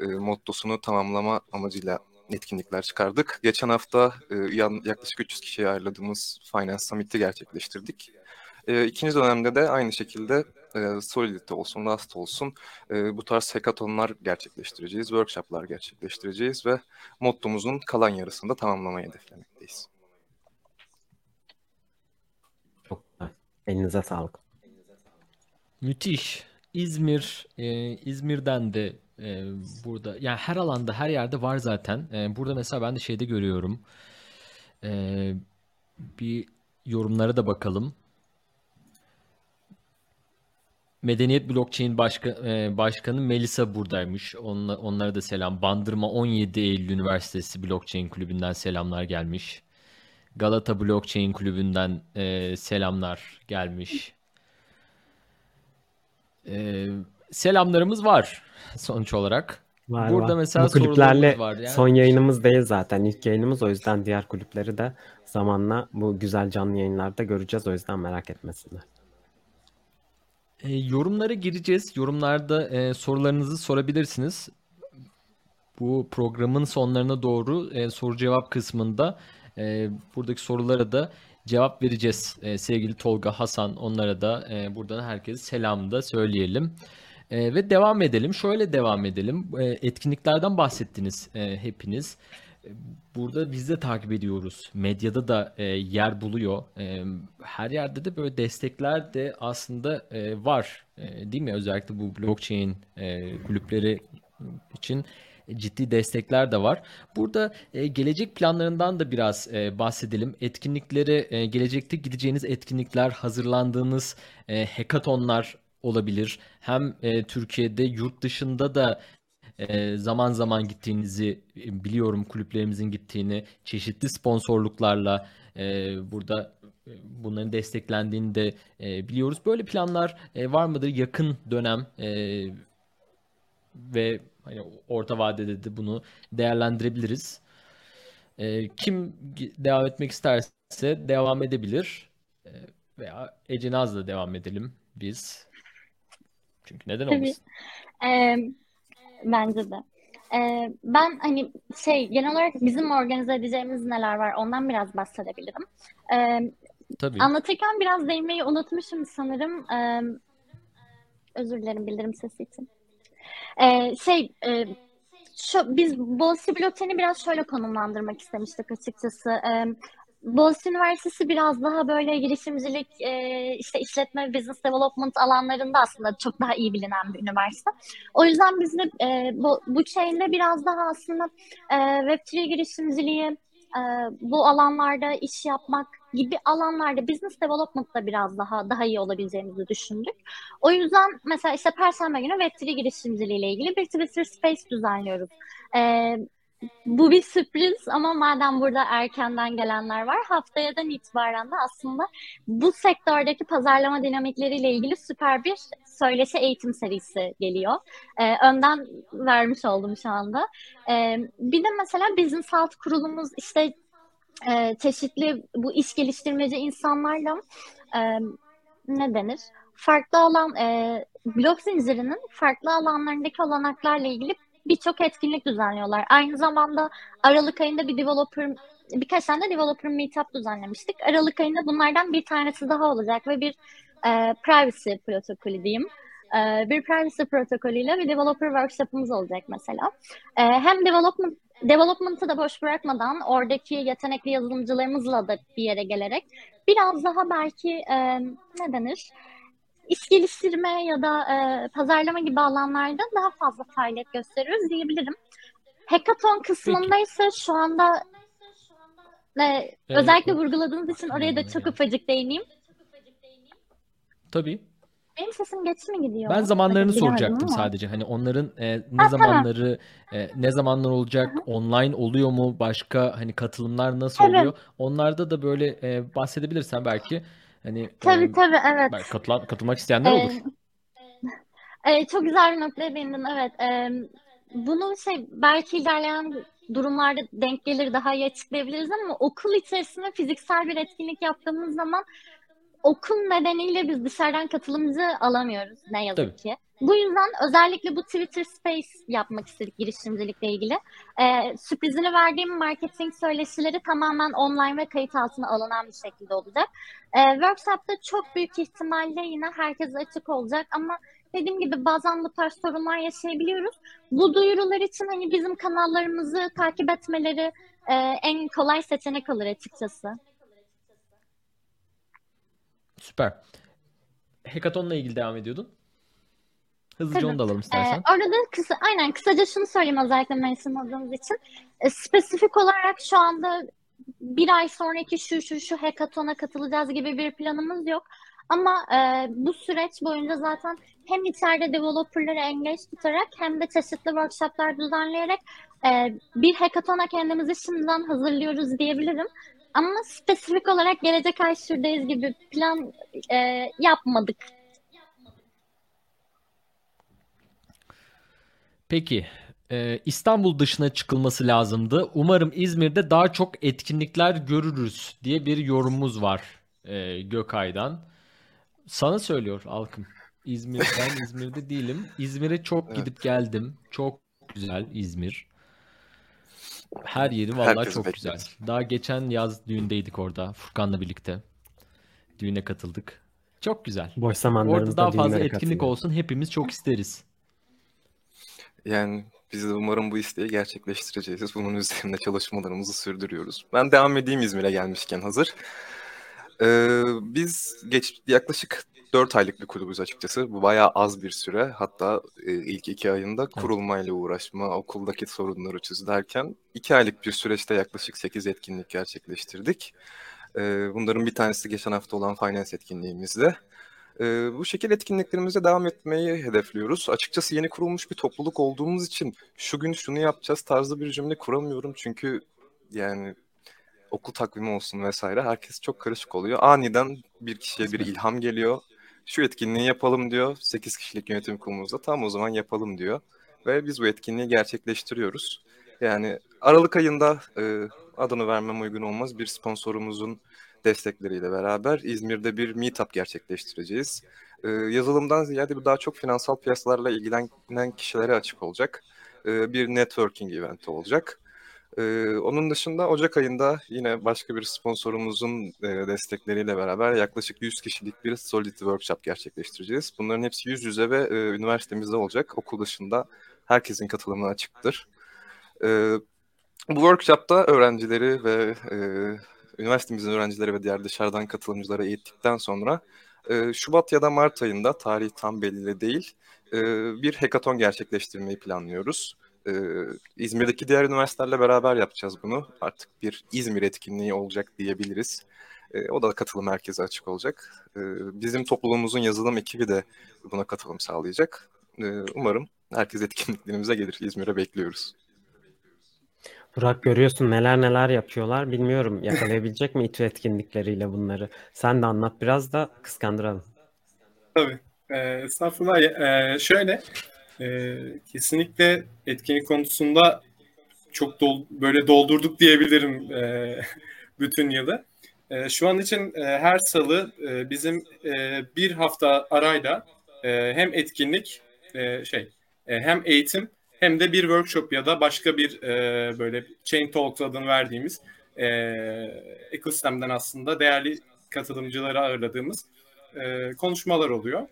e, mottosunu tamamlama amacıyla etkinlikler çıkardık. Geçen hafta e, yaklaşık 300 kişiye ayarladığımız Finance Summit'i gerçekleştirdik. E, ikinci dönemde de aynı şekilde e, Solidity olsun, Rust olsun e, bu tarz hackathonlar gerçekleştireceğiz, workshoplar gerçekleştireceğiz ve mottomuzun kalan yarısını da tamamlamayı hedeflemekteyiz. Çok güzel. Elinize sağlık. Müthiş. İzmir, e, İzmir'den de e, burada, yani her alanda, her yerde var zaten. E, burada mesela ben de şeyde görüyorum. E, bir yorumlara da bakalım. Medeniyet Blockchain Başka, e, Başkanı Melisa buradaymış. Onla, onlara da selam. Bandırma 17 Eylül Üniversitesi Blockchain Kulübü'nden selamlar gelmiş. Galata Blockchain Kulübü'nden e, selamlar gelmiş. E, selamlarımız var sonuç olarak. Var Burada var. mesela Bu kulüplerle var. Yani son yayınımız değil zaten. İlk yayınımız o yüzden diğer kulüpleri de zamanla bu güzel canlı yayınlarda göreceğiz. O yüzden merak etmesinler. E, yorumlara gireceğiz. Yorumlarda e, sorularınızı sorabilirsiniz. Bu programın sonlarına doğru e, soru cevap kısmında e, buradaki sorulara da cevap vereceğiz. E, sevgili Tolga, Hasan onlara da e, buradan herkese selam da söyleyelim. E, ve devam edelim. Şöyle devam edelim. E, etkinliklerden bahsettiniz e, hepiniz. E, Burada biz de takip ediyoruz. Medyada da e, yer buluyor. E, her yerde de böyle destekler de aslında e, var. E, değil mi? Özellikle bu blockchain e, kulüpleri için ciddi destekler de var. Burada e, gelecek planlarından da biraz e, bahsedelim. Etkinlikleri, e, gelecekte gideceğiniz etkinlikler, hazırlandığınız e, hackathonlar olabilir. Hem e, Türkiye'de, yurt dışında da e, zaman zaman gittiğinizi e, biliyorum. Kulüplerimizin gittiğini, çeşitli sponsorluklarla e, burada e, bunların desteklendiğini de e, biliyoruz. Böyle planlar e, var mıdır yakın dönem e, ve hani orta vadede de bunu değerlendirebiliriz. E, kim devam etmek isterse devam edebilir. E, veya Ece Naz'la devam edelim biz. Çünkü neden Tabii. olmasın? Ee, bence de. Ee, ben hani şey genel olarak bizim organize edeceğimiz neler var ondan biraz bahsedebilirim. Ee, Tabii. anlatırken biraz değinmeyi unutmuşum sanırım. Ee, özür dilerim bildirim sesi için. Ee, şey e, şu, biz Boğaziçi Blockchain'i biraz şöyle konumlandırmak istemiştik açıkçası. Ee, Boğaziçi Üniversitesi biraz daha böyle girişimcilik, e, işte işletme, business development alanlarında aslında çok daha iyi bilinen bir üniversite. O yüzden biz de e, bu, bu chain'de biraz daha aslında e, Web3 girişimciliği, e, bu alanlarda iş yapmak gibi alanlarda business development'da biraz daha daha iyi olabileceğimizi düşündük. O yüzden mesela işte Perşembe günü Web3 girişimciliği ile ilgili bir Twitter Space düzenliyoruz. E, bu bir sürpriz ama madem burada erkenden gelenler var haftayadan itibaren de aslında bu sektördeki pazarlama dinamikleriyle ilgili süper bir söyleşi eğitim serisi geliyor. Ee, önden vermiş oldum şu anda. Ee, bir de mesela Business Health kurulumuz işte e, çeşitli bu iş geliştirmeci insanlarla e, ne denir? Farklı alan e, blok zincirinin farklı alanlarındaki olanaklarla ilgili birçok etkinlik düzenliyorlar. Aynı zamanda Aralık ayında bir developer birkaç tane de developer meetup düzenlemiştik. Aralık ayında bunlardan bir tanesi daha olacak ve bir e, privacy protokolü diyeyim. E, bir privacy protokolüyle bir developer workshop'ımız olacak mesela. E, hem development development'ı da boş bırakmadan oradaki yetenekli yazılımcılarımızla da bir yere gelerek biraz daha belki e, ne denir? iş geliştirme ya da e, pazarlama gibi alanlarda daha fazla faaliyet gösteriyoruz diyebilirim. Hackathon kısmında ise şu anda e, özellikle vurguladığınız için oraya da çok ufacık değineyim. Tabii. Benim sesim geç mi gidiyor? Ben zamanlarını Bilemedim soracaktım sadece. Hani onların e, ne Ha, tamam. zamanları e, ne zamanlar olacak? Online oluyor mu? Başka hani katılımlar nasıl Evet. oluyor? Onlarda da böyle e, bahsedebilirsen belki Hani Tabii e, tabii evet. belki katılan, katılmak isteyenler Ee, olur. e, çok güzel bir noktaya değindin evet. Ee, bunu şey belki ilerleyen durumlarda denk gelir daha iyi açıklayabiliriz ama okul içerisinde fiziksel bir etkinlik yaptığımız zaman okul nedeniyle biz dışarıdan katılımcı alamıyoruz ne yazık Tabii. ki. Bu yüzden özellikle bu Twitter Space yapmak istedik girişimcilikle ilgili. Ee, sürprizini verdiğim marketing söyleşileri tamamen online ve kayıt altına alınan bir şekilde olacak. Ee, workshop'ta çok büyük ihtimalle yine herkese açık olacak ama dediğim gibi bazen bu tarz sorunlar yaşayabiliyoruz. Bu duyurular için hani bizim kanallarımızı takip etmeleri e, en kolay seçenek olur açıkçası. Süper. Hackathon'la ilgili devam ediyordun. Hızlıca Tabii. onu da alalım Ee, istersen. orada da kısa, aynen kısaca şunu söyleyeyim özellikle mentionladığınız için. E, spesifik olarak şu anda bir ay sonraki şu şu şu hackathon'a katılacağız gibi bir planımız yok. Ama e, bu süreç boyunca zaten hem içeride developerları engage tutarak hem de çeşitli workshoplar düzenleyerek e, bir hackathon'a kendimizi şimdiden hazırlıyoruz diyebilirim. Ama spesifik olarak gelecek ay şuradayız gibi plan e, yapmadık. Peki, e, İstanbul dışına çıkılması lazımdı. Umarım İzmir'de daha çok etkinlikler görürüz diye bir yorumumuz var e, Gökay'dan. Sana söylüyor Alkım. İzmir, ben İzmir'de değilim. İzmir'e çok Evet. gidip geldim. Çok güzel İzmir. Her yeri vallahi Herkesi çok bekleriz. güzel. Daha geçen yaz düğündeydik orada Furkan'la birlikte. Düğüne katıldık. Çok güzel. Boş Orada zamanlarımızda daha fazla düğünlere etkinlik katılıyoruz. olsun hepimiz çok isteriz. Yani biz de umarım bu isteği gerçekleştireceğiz. Bunun üzerinde çalışmalarımızı sürdürüyoruz. Ben devam edeyim İzmir'e gelmişken hazır. Ee, biz geç yaklaşık 4 aylık bir kulübüz açıkçası. Bu bayağı az bir süre. Hatta e, ilk iki ayında kurulmayla uğraşma, okuldaki sorunları çözerken 2 aylık bir süreçte yaklaşık 8 etkinlik gerçekleştirdik. Ee, bunların bir tanesi geçen hafta olan finance etkinliğimizde. Ee, bu şekil etkinliklerimize devam etmeyi hedefliyoruz. Açıkçası yeni kurulmuş bir topluluk olduğumuz için şu gün şunu yapacağız tarzı bir cümle kuramıyorum. Çünkü yani okul takvimi olsun vesaire herkes çok karışık oluyor. Aniden bir kişiye bir ilham geliyor. Şu etkinliği yapalım diyor. 8 kişilik yönetim kurulumuzda tam o zaman yapalım diyor. Ve biz bu etkinliği gerçekleştiriyoruz. Yani Aralık ayında e, adını vermem uygun olmaz bir sponsorumuzun destekleriyle beraber İzmir'de bir meetup gerçekleştireceğiz. Ee, yazılımdan ziyade bu daha çok finansal piyasalarla ilgilenen kişilere açık olacak. Ee, bir networking eventi olacak. Ee, onun dışında Ocak ayında yine başka bir sponsorumuzun e, destekleriyle beraber yaklaşık 100 kişilik bir Solidity Workshop gerçekleştireceğiz. Bunların hepsi yüz yüze ve e, üniversitemizde olacak. Okul dışında herkesin katılımına açıktır. Ee, bu workshopta öğrencileri ve e, üniversitemizin öğrencileri ve diğer dışarıdan katılımcıları eğittikten sonra e, Şubat ya da Mart ayında tarih tam belli değil e, bir hackathon gerçekleştirmeyi planlıyoruz. E, İzmir'deki diğer üniversitelerle beraber yapacağız bunu. Artık bir İzmir etkinliği olacak diyebiliriz. E, o da katılım herkese açık olacak. E, bizim topluluğumuzun yazılım ekibi de buna katılım sağlayacak. E, umarım herkes etkinliklerimize gelir. İzmir'e bekliyoruz. Burak görüyorsun neler neler yapıyorlar. Bilmiyorum yakalayabilecek mi İTÜ etkinlikleriyle bunları. Sen de anlat biraz da kıskandıralım. Tabii. Ee, estağfurullah. Ee, şöyle, e, kesinlikle etkinlik konusunda çok dol, böyle doldurduk diyebilirim e, (laughs) bütün yılı. E, şu an için e, her salı e, bizim e, bir hafta arayla e, hem etkinlik e, şey e, hem eğitim hem de bir workshop ya da başka bir e, böyle Chain Talks adını verdiğimiz e, ekosistemden aslında değerli katılımcıları ağırladığımız e, konuşmalar oluyor.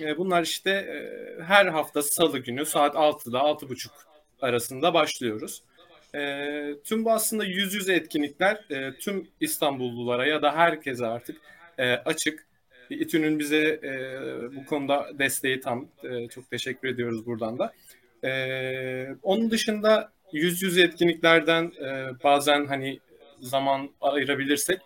E, bunlar işte e, her hafta salı günü saat 6'da 6.30 arasında başlıyoruz. E, tüm bu aslında yüz yüze etkinlikler tüm İstanbullulara ya da herkese artık açık. İTÜ'nün bize bu konuda desteği tam. Çok teşekkür ediyoruz buradan da. Onun dışında yüz yüze etkinliklerden bazen hani zaman ayırabilirsek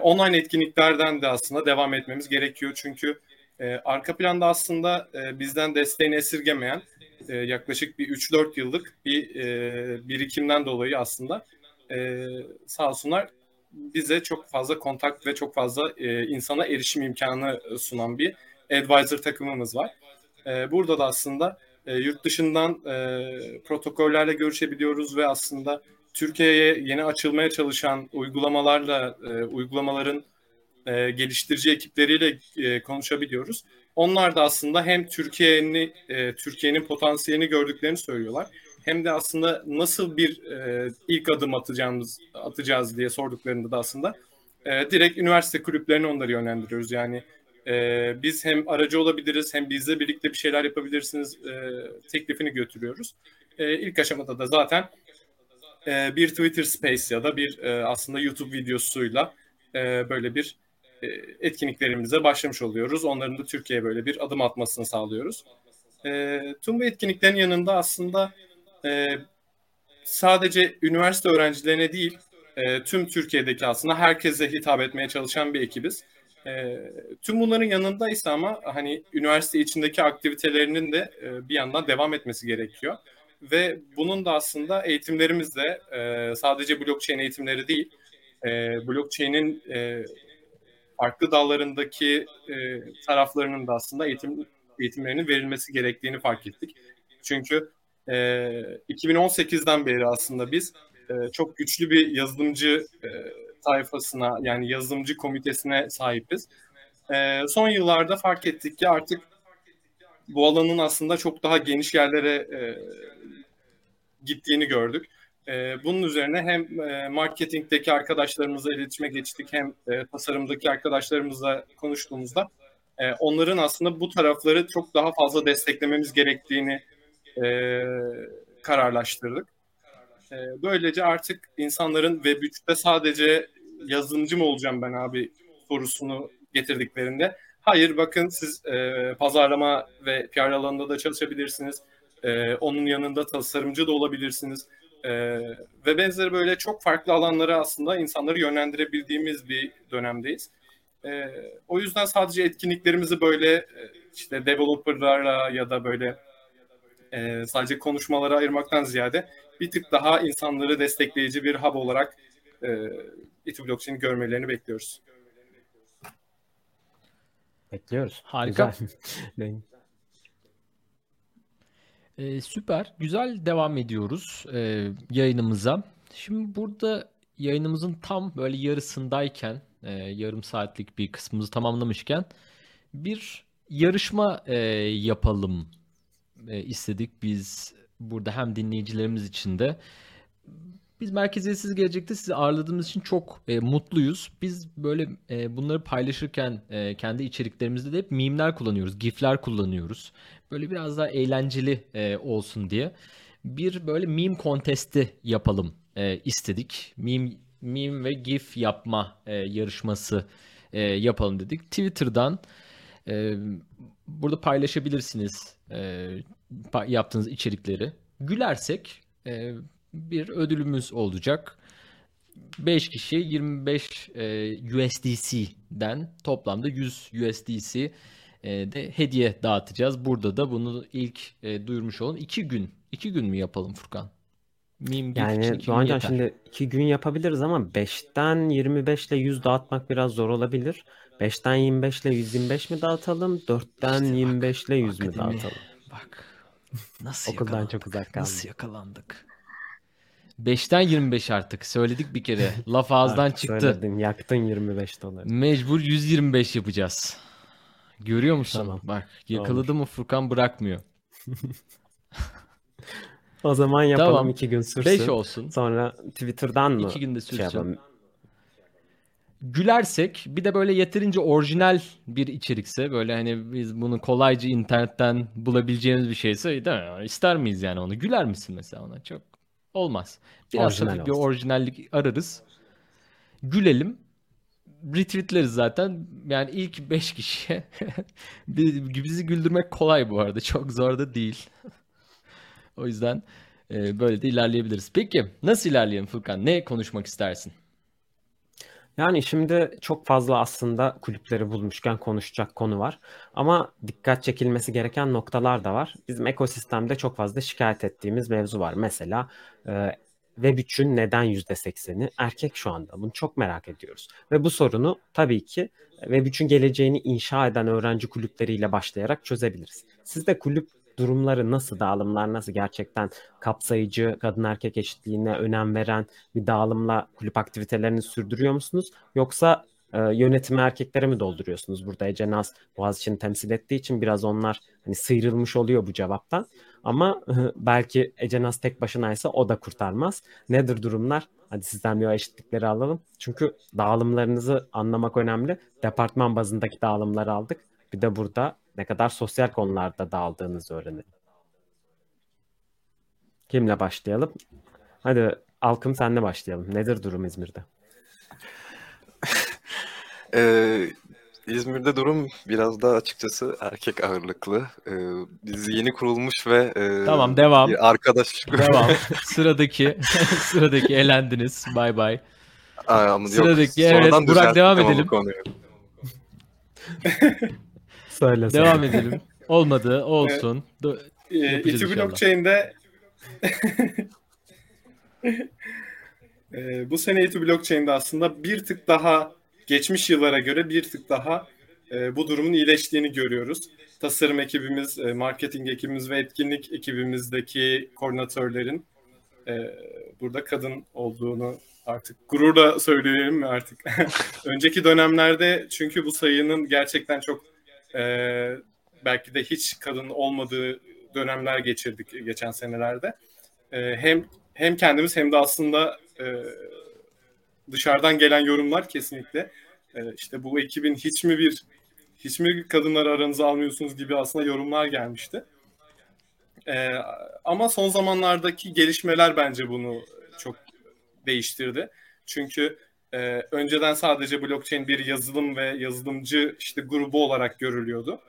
online etkinliklerden de aslında devam etmemiz gerekiyor. Çünkü e, arka planda aslında e, bizden desteğini esirgemeyen e, yaklaşık bir 3-4 yıllık bir e, birikimden dolayı aslında e, sağ olsunlar bize çok fazla kontak ve çok fazla e, insana erişim imkanı sunan bir advisor takımımız var. E, burada da aslında e, yurt dışından e, protokollerle görüşebiliyoruz ve aslında Türkiye'ye yeni açılmaya çalışan uygulamalarla, e, uygulamaların e, geliştirici ekipleriyle e, konuşabiliyoruz. Onlar da aslında hem Türkiye'nin e, Türkiye'nin potansiyelini gördüklerini söylüyorlar. Hem de aslında nasıl bir e, ilk adım atacağımız atacağız diye sorduklarında da aslında e, direkt üniversite kulüplerine onları yönlendiriyoruz. Yani e, biz hem aracı olabiliriz hem bizle birlikte bir şeyler yapabilirsiniz e, teklifini götürüyoruz. E, ilk aşamada da zaten e, bir Twitter Space ya da bir e, aslında YouTube videosuyla e, böyle bir etkinliklerimize başlamış oluyoruz. Onların da Türkiye'ye böyle bir adım atmasını sağlıyoruz. E, tüm bu etkinliklerin yanında aslında e, sadece üniversite öğrencilerine değil, e, tüm Türkiye'deki aslında herkese hitap etmeye çalışan bir ekibiz. E, tüm bunların yanında ise ama hani üniversite içindeki aktivitelerinin de e, bir yandan devam etmesi gerekiyor. Ve bunun da aslında eğitimlerimizde e, sadece blockchain eğitimleri değil, e, blockchain'in e, farklı dallarındaki e, taraflarının da aslında eğitim eğitimlerinin verilmesi gerektiğini fark ettik. Çünkü e, 2018'den beri aslında biz e, çok güçlü bir yazılımcı e, sayfasına yani yazılımcı komitesine sahibiz. E, son yıllarda fark ettik ki artık bu alanın aslında çok daha geniş yerlere e, gittiğini gördük. E, bunun üzerine hem e, marketingdeki arkadaşlarımızla iletişime geçtik hem e, tasarımdaki arkadaşlarımızla konuştuğumuzda e, onların aslında bu tarafları çok daha fazla desteklememiz gerektiğini kararlaştırdık. Böylece artık insanların Web 3'te sadece yazılımcı mı olacağım ben abi sorusunu getirdiklerinde hayır bakın siz pazarlama ve PR alanında da çalışabilirsiniz. Onun yanında tasarımcı da olabilirsiniz. E, ve benzeri böyle çok farklı alanlara aslında insanları yönlendirebildiğimiz bir dönemdeyiz. E, o yüzden sadece etkinliklerimizi böyle e, işte developerlarla ya da böyle e, sadece konuşmalara ayırmaktan ziyade bir tık daha insanları destekleyici bir hub olarak e, Eti Blockchain'i görmelerini bekliyoruz. Bekliyoruz. Harika. Güzel. (laughs) Ee, süper. Güzel devam ediyoruz e, yayınımıza. Şimdi burada yayınımızın tam böyle yarısındayken, e, yarım saatlik bir kısmımızı tamamlamışken bir yarışma e, yapalım e, istedik biz burada hem dinleyicilerimiz için de. Biz Merkeziyetsiz Gelecek'te sizi ağırladığımız için çok e, mutluyuz. Biz böyle e, bunları paylaşırken e, kendi içeriklerimizde de hep mimler kullanıyoruz, gifler kullanıyoruz. Böyle biraz daha eğlenceli e, olsun diye bir böyle meme kontesti yapalım e, istedik. Meme, meme ve gif yapma e, yarışması e, yapalım dedik. Twitter'dan e, burada paylaşabilirsiniz e, yaptığınız içerikleri. Gülersek e, bir ödülümüz olacak. 5 kişi 25 e, USDC'den toplamda 100 USDC de hediye dağıtacağız. Burada da bunu ilk e, duyurmuş olun. 2 gün. 2 gün mü yapalım Furkan? Meme Yani iki Doğancan şimdi iki gün yapabiliriz ama 5'ten 25 ile 100 dağıtmak biraz zor olabilir. 5'ten 25 ile 125 mi dağıtalım? 4'ten İşte bak, 25 ile 100 mü akademi. dağıtalım? Bak. (laughs) Nasıl Okuldan çok uzak kaldım. Nasıl yakalandık? 5'ten 25 artık. Söyledik bir kere. Laf (laughs) ağızdan çıktı. Söyledin, yaktın 25 doları. Mecbur 125 yapacağız. Görüyor musun? Tamam. Bak yakaladı mı Furkan bırakmıyor. (laughs) O zaman yapalım Tamam. 2 gün sürsün. 5 olsun. Sonra Twitter'dan mı 2 günde şey sürsün. yapalım? Gülersek bir de böyle yeterince orijinal bir içerikse böyle hani biz bunu kolayca internetten bulabileceğimiz bir şeyse değil mi? İster miyiz yani onu? Güler misin mesela ona? Çok olmaz. Biraz Orijinal hafif bir orijinallik ararız. Gülelim. Retweetleriz zaten. Yani ilk 5 kişiye (laughs) Bi- bizi güldürmek kolay bu arada. Çok zor da değil. (laughs) O yüzden e, böyle de ilerleyebiliriz. Peki nasıl ilerleyelim Furkan? Ne konuşmak istersin? Yani şimdi çok fazla aslında kulüpleri bulmuşken konuşacak konu var. Ama dikkat çekilmesi gereken noktalar da var. Bizim ekosistemde çok fazla şikayet ettiğimiz mevzu var. Mesela e, Web3'ün neden %80'i erkek şu anda? Bunu çok merak ediyoruz. Ve bu sorunu tabii ki Web3'ün geleceğini inşa eden öğrenci kulüpleriyle başlayarak çözebiliriz. Sizde kulüp durumları nasıl, dağılımlar nasıl gerçekten kapsayıcı, kadın erkek eşitliğine önem veren bir dağılımla kulüp aktivitelerini sürdürüyor musunuz? Yoksa e, yönetimi erkeklere mi dolduruyorsunuz? Burada Ece Naz Boğaziçi'ni temsil ettiği için biraz onlar hani sıyrılmış oluyor bu cevaptan. Ama belki Ece Naz tek başınaysa o da kurtarmaz. Nedir durumlar? Hadi sizden bir o eşitlikleri alalım. Çünkü dağılımlarınızı anlamak önemli. Departman bazındaki dağılımları aldık. Bir de burada ne kadar sosyal konularda dağıldığınızı öğrenelim. Kimle başlayalım? Hadi Alkım senle başlayalım. Nedir durum İzmir'de? (laughs) Ee, İzmir'de durum biraz daha açıkçası erkek ağırlıklı. Ee, biz yeni kurulmuş ve e, Tamam devam. bir arkadaş Devam. (laughs) Sıradaki (laughs) sıradaki elendiniz. Bay bay. Ama yok, Sıradaki, evet, Burak, devam edelim. konuyu. Söyle. Devam edelim. Olmadı. Olsun. Ee, Yapacağız İTÜ. Blockchain'de (laughs) Ee, bu sene İTÜ Blockchain'de aslında bir tık daha geçmiş yıllara göre bir tık daha e, bu durumun iyileştiğini görüyoruz. Tasarım ekibimiz, e, marketing ekibimiz ve etkinlik ekibimizdeki koordinatörlerin e, burada kadın olduğunu artık gururla söyleyelim mi artık? (laughs) Önceki dönemlerde çünkü bu sayının gerçekten çok e, belki de hiç kadın olmadığı dönemler geçirdik geçen senelerde. E, hem hem kendimiz hem de aslında e, dışarıdan gelen yorumlar kesinlikle e, işte bu ekibin hiç mi bir hiç mi kadınları aranıza almıyorsunuz gibi aslında yorumlar gelmişti. E, ama son zamanlardaki gelişmeler bence bunu çok değiştirdi. Çünkü e, önceden sadece blockchain bir yazılım ve yazılımcı işte grubu olarak görülüyordu.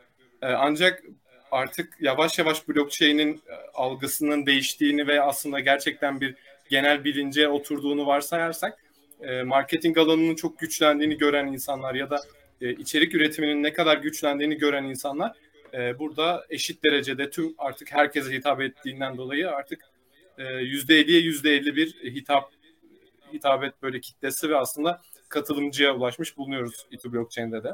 E, ancak artık yavaş yavaş blockchain'in e, algısının değiştiğini ve aslında gerçekten bir genel bilince oturduğunu varsayarsak e, marketing alanının çok güçlendiğini gören insanlar ya da e, içerik üretiminin ne kadar güçlendiğini gören insanlar e, burada eşit derecede tüm artık herkese hitap ettiğinden dolayı artık e, %50'ye %50 bir hitap hitabet böyle kitlesi ve aslında katılımcıya ulaşmış bulunuyoruz İTÜ Blockchain'de de.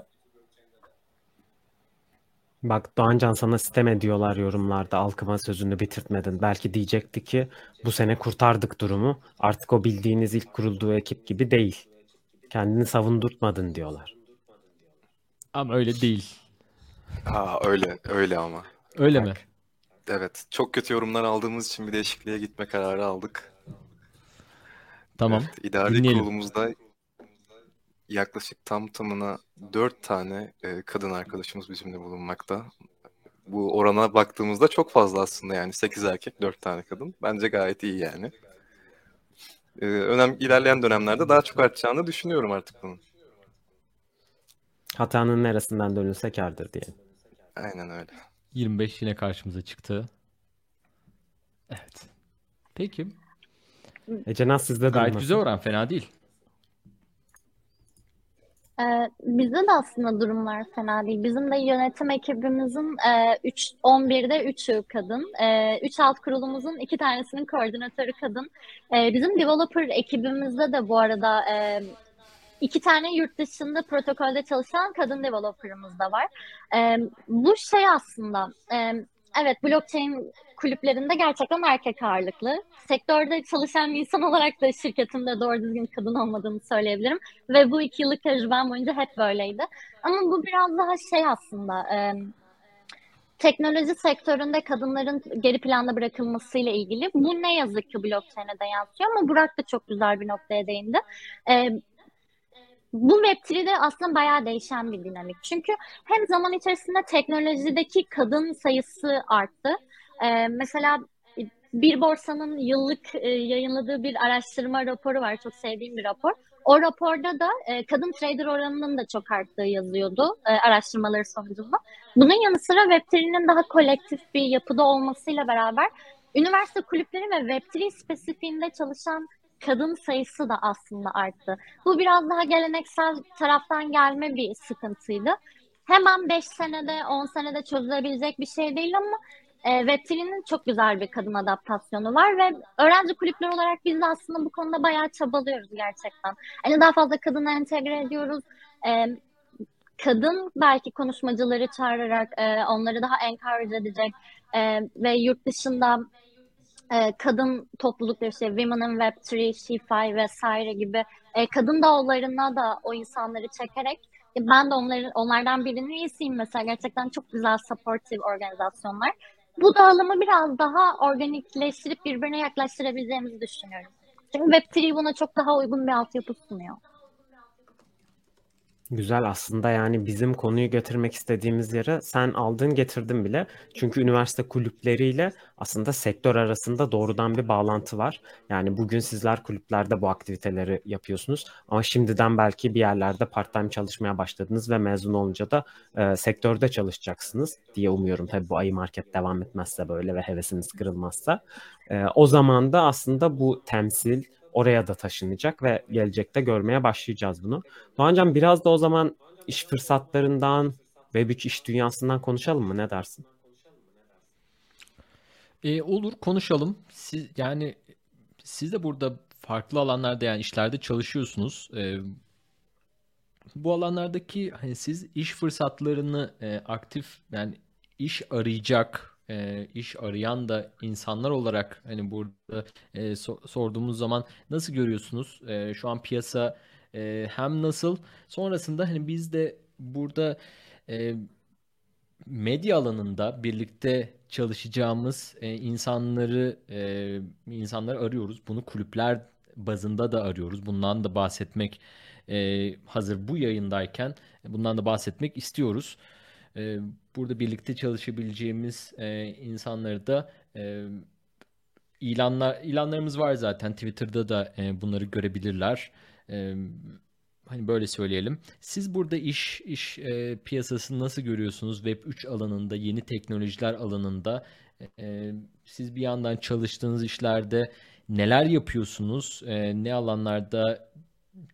Bak Doğancan sana sitem ediyorlar yorumlarda. Alkıma sözünü bitirtmedin. Belki diyecekti ki bu sene kurtardık durumu. Artık o bildiğiniz ilk kurulduğu ekip gibi değil. Kendini savundurtmadın diyorlar. Ama öyle değil. Ha öyle öyle ama. Öyle mi? Evet çok kötü yorumlar aldığımız için bir değişikliğe gitme kararı aldık. Tamam. Evet, idari dinleyelim. kurulumuzda yaklaşık tam tamına dört tane e, kadın arkadaşımız bizimle bulunmakta. Bu orana baktığımızda çok fazla aslında yani 8 erkek 4 tane kadın. Bence gayet iyi yani. E, önem ilerleyen dönemlerde daha çok artacağını düşünüyorum artık bunun. Hatanın neresinden dönülse kârdır diye. Aynen öyle. 25 yine karşımıza çıktı. Evet. Peki. Ece Naz sizde Gayet durum güzel oran. Fena değil. Ee, bizde de aslında durumlar fena değil. Bizim de yönetim ekibimizin e, 3, 11'de 3'ü kadın. E, 3 alt kurulumuzun 2 tanesinin koordinatörü kadın. E, bizim developer ekibimizde de bu arada e, iki tane yurt dışında protokolde çalışan kadın developer'ımız da var. E, bu şey aslında e, evet blockchain kulüplerinde gerçekten erkek ağırlıklı. Sektörde çalışan bir insan olarak da şirketimde doğru düzgün kadın olmadığını söyleyebilirim. Ve bu iki yıllık tecrübem boyunca hep böyleydi. Ama bu biraz daha şey aslında e, teknoloji sektöründe kadınların geri planda bırakılmasıyla ilgili. Bu ne yazık ki blockchain'e de yansıyor ama Burak da çok güzel bir noktaya değindi. E, bu Web3'de aslında bayağı değişen bir dinamik. Çünkü hem zaman içerisinde teknolojideki kadın sayısı arttı. Ee, mesela bir borsanın yıllık e, yayınladığı bir araştırma raporu var. Çok sevdiğim bir rapor. O raporda da e, kadın trader oranının da çok arttığı yazıyordu e, araştırmaları sonucunda. Bunun yanı sıra Web3'nin daha kolektif bir yapıda olmasıyla beraber üniversite kulüpleri ve Web3 spesifiğinde çalışan kadın sayısı da aslında arttı. Bu biraz daha geleneksel taraftan gelme bir sıkıntıydı. Hemen 5 senede, 10 senede çözülebilecek bir şey değil ama e, Web3'nin çok güzel bir kadın adaptasyonu var ve öğrenci kulüpleri olarak biz de aslında bu konuda bayağı çabalıyoruz gerçekten. Hani daha fazla kadını entegre ediyoruz. E, kadın belki konuşmacıları çağırarak e, onları daha encourage edecek e, ve yurt dışında e, kadın toplulukları işte Women in Web3, She5 vesaire gibi e, kadın dağlarına da o insanları çekerek e, ben de onların onlardan birinin üyesiyim mesela gerçekten çok güzel supportive organizasyonlar. Bu dağılımı biraz daha organikleştirip birbirine yaklaştırabileceğimizi düşünüyorum. Çünkü Web3 buna çok daha uygun bir altyapı sunuyor. Güzel aslında yani bizim konuyu getirmek istediğimiz yere sen aldın getirdin bile. Çünkü üniversite kulüpleriyle aslında sektör arasında doğrudan bir bağlantı var. Yani bugün sizler kulüplerde bu aktiviteleri yapıyorsunuz ama şimdiden belki bir yerlerde part-time çalışmaya başladınız ve mezun olunca da e, sektörde çalışacaksınız diye umuyorum. Tabii bu ayı market devam etmezse böyle ve hevesiniz kırılmazsa. E, o zaman da aslında bu temsil, oraya da taşınacak ve gelecekte görmeye başlayacağız bunu. Doğancan biraz da o zaman iş fırsatlarından, Web3 iş dünyasından konuşalım mı? Ne dersin? E, olur konuşalım. Siz yani siz de burada farklı alanlarda yani işlerde çalışıyorsunuz. E, bu alanlardaki hani siz iş fırsatlarını e, aktif yani iş arayacak e, iş arayan da insanlar olarak hani burada e, so- sorduğumuz zaman nasıl görüyorsunuz? E, şu an piyasa e, hem nasıl sonrasında hani biz de burada e, medya alanında birlikte çalışacağımız e, insanları e, insanları arıyoruz. Bunu kulüpler bazında da arıyoruz. Bundan da bahsetmek e, hazır bu yayındayken bundan da bahsetmek istiyoruz. E, burada birlikte çalışabileceğimiz e, insanları da e, ilanlar ilanlarımız var zaten Twitter'da da e, bunları görebilirler. Hani böyle söyleyelim. Siz burada iş iş piyasasını nasıl görüyorsunuz? Web 3 alanında, yeni teknolojiler alanında siz bir yandan çalıştığınız işlerde neler yapıyorsunuz? Ne alanlarda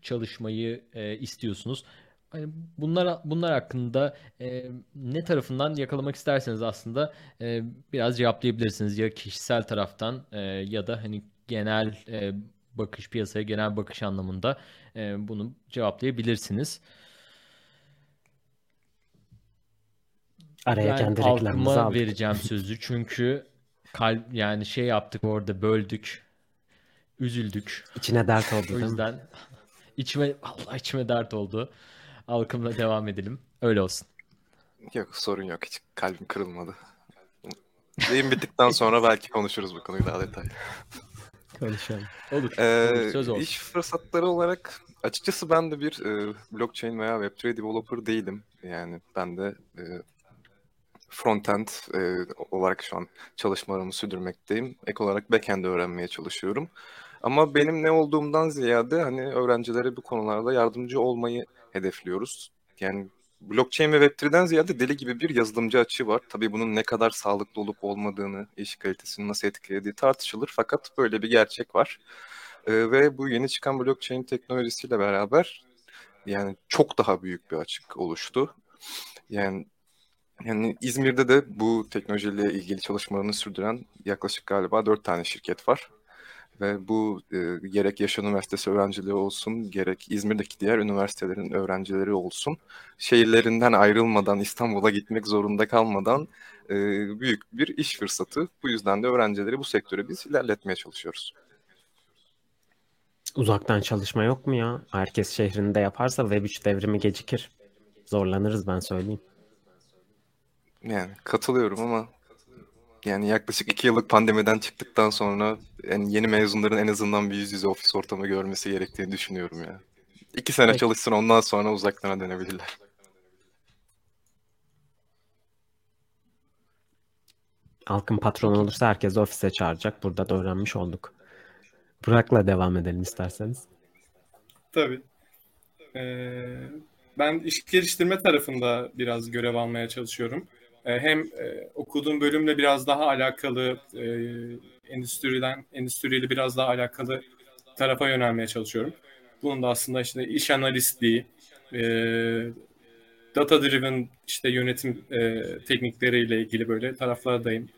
çalışmayı e, istiyorsunuz? Hani bunlar bunlar hakkında e, ne tarafından yakalamak isterseniz aslında e, biraz cevaplayabilirsiniz ya kişisel taraftan e, ya da hani genel e, bakış piyasaya genel bakış anlamında e, bunu cevaplayabilirsiniz. Araya Ben kendi reklamımızı aldık. vereceğim sözü çünkü kalp yani şey yaptık orada böldük, üzüldük. İçine dert oldu O yüzden içime Allah içime dert oldu. Halkımla devam edelim. Öyle olsun. Yok sorun yok hiç kalbim kırılmadı. Yayın bittikten sonra belki konuşuruz bu konuyu daha detaylı. Konuşalım. Olur. Ee. Söz olsun. iş fırsatları olarak açıkçası ben de bir e, blockchain veya Web3 developer değilim. Yani ben de e, frontend e, olarak şu an çalışmalarımı sürdürmekteyim. Ek olarak backend öğrenmeye çalışıyorum. Ama benim ne olduğumdan ziyade hani öğrencilere bu konularda yardımcı olmayı hedefliyoruz. Yani blockchain ve Web3'den ziyade deli gibi bir yazılımcı açığı var. Tabii bunun ne kadar sağlıklı olup olmadığını, iş kalitesini nasıl etkilediği tartışılır. Fakat böyle bir gerçek var. Ee, ve bu yeni çıkan blockchain teknolojisiyle beraber yani çok daha büyük bir açık oluştu. Yani yani İzmir'de de bu teknolojiyle ilgili çalışmalarını sürdüren yaklaşık galiba dört tane şirket var. Ve bu e, gerek Yaşar Üniversitesi öğrencileri olsun, gerek İzmir'deki diğer üniversitelerin öğrencileri olsun, şehirlerinden ayrılmadan, İstanbul'a gitmek zorunda kalmadan e, büyük bir iş fırsatı. Bu yüzden de öğrencileri bu sektöre biz ilerletmeye çalışıyoruz. Uzaktan çalışma yok mu ya? Herkes şehrinde yaparsa Web3 devrimi gecikir. Zorlanırız ben söyleyeyim. Yani katılıyorum ama yani yaklaşık iki yıllık pandemiden çıktıktan sonra yani yeni mezunların en azından bir yüz yüze ofis ortamı görmesi gerektiğini düşünüyorum ya. İki sene Peki. çalışsın ondan sonra uzaktan dönebilirler. Halkın patronu olursa herkes ofise çağıracak. Burada da öğrenmiş olduk. Burak'la devam edelim isterseniz. Tabii. Ee, ben iş geliştirme tarafında biraz görev almaya çalışıyorum. Ee, hem e, okuduğum bölümle biraz daha alakalı, e, endüstriden endüstriyle biraz daha alakalı tarafa yönelmeye çalışıyorum. Bunun da aslında işte iş analistliği, e, data driven işte yönetim e, teknikleriyle ilgili böyle taraflardayım.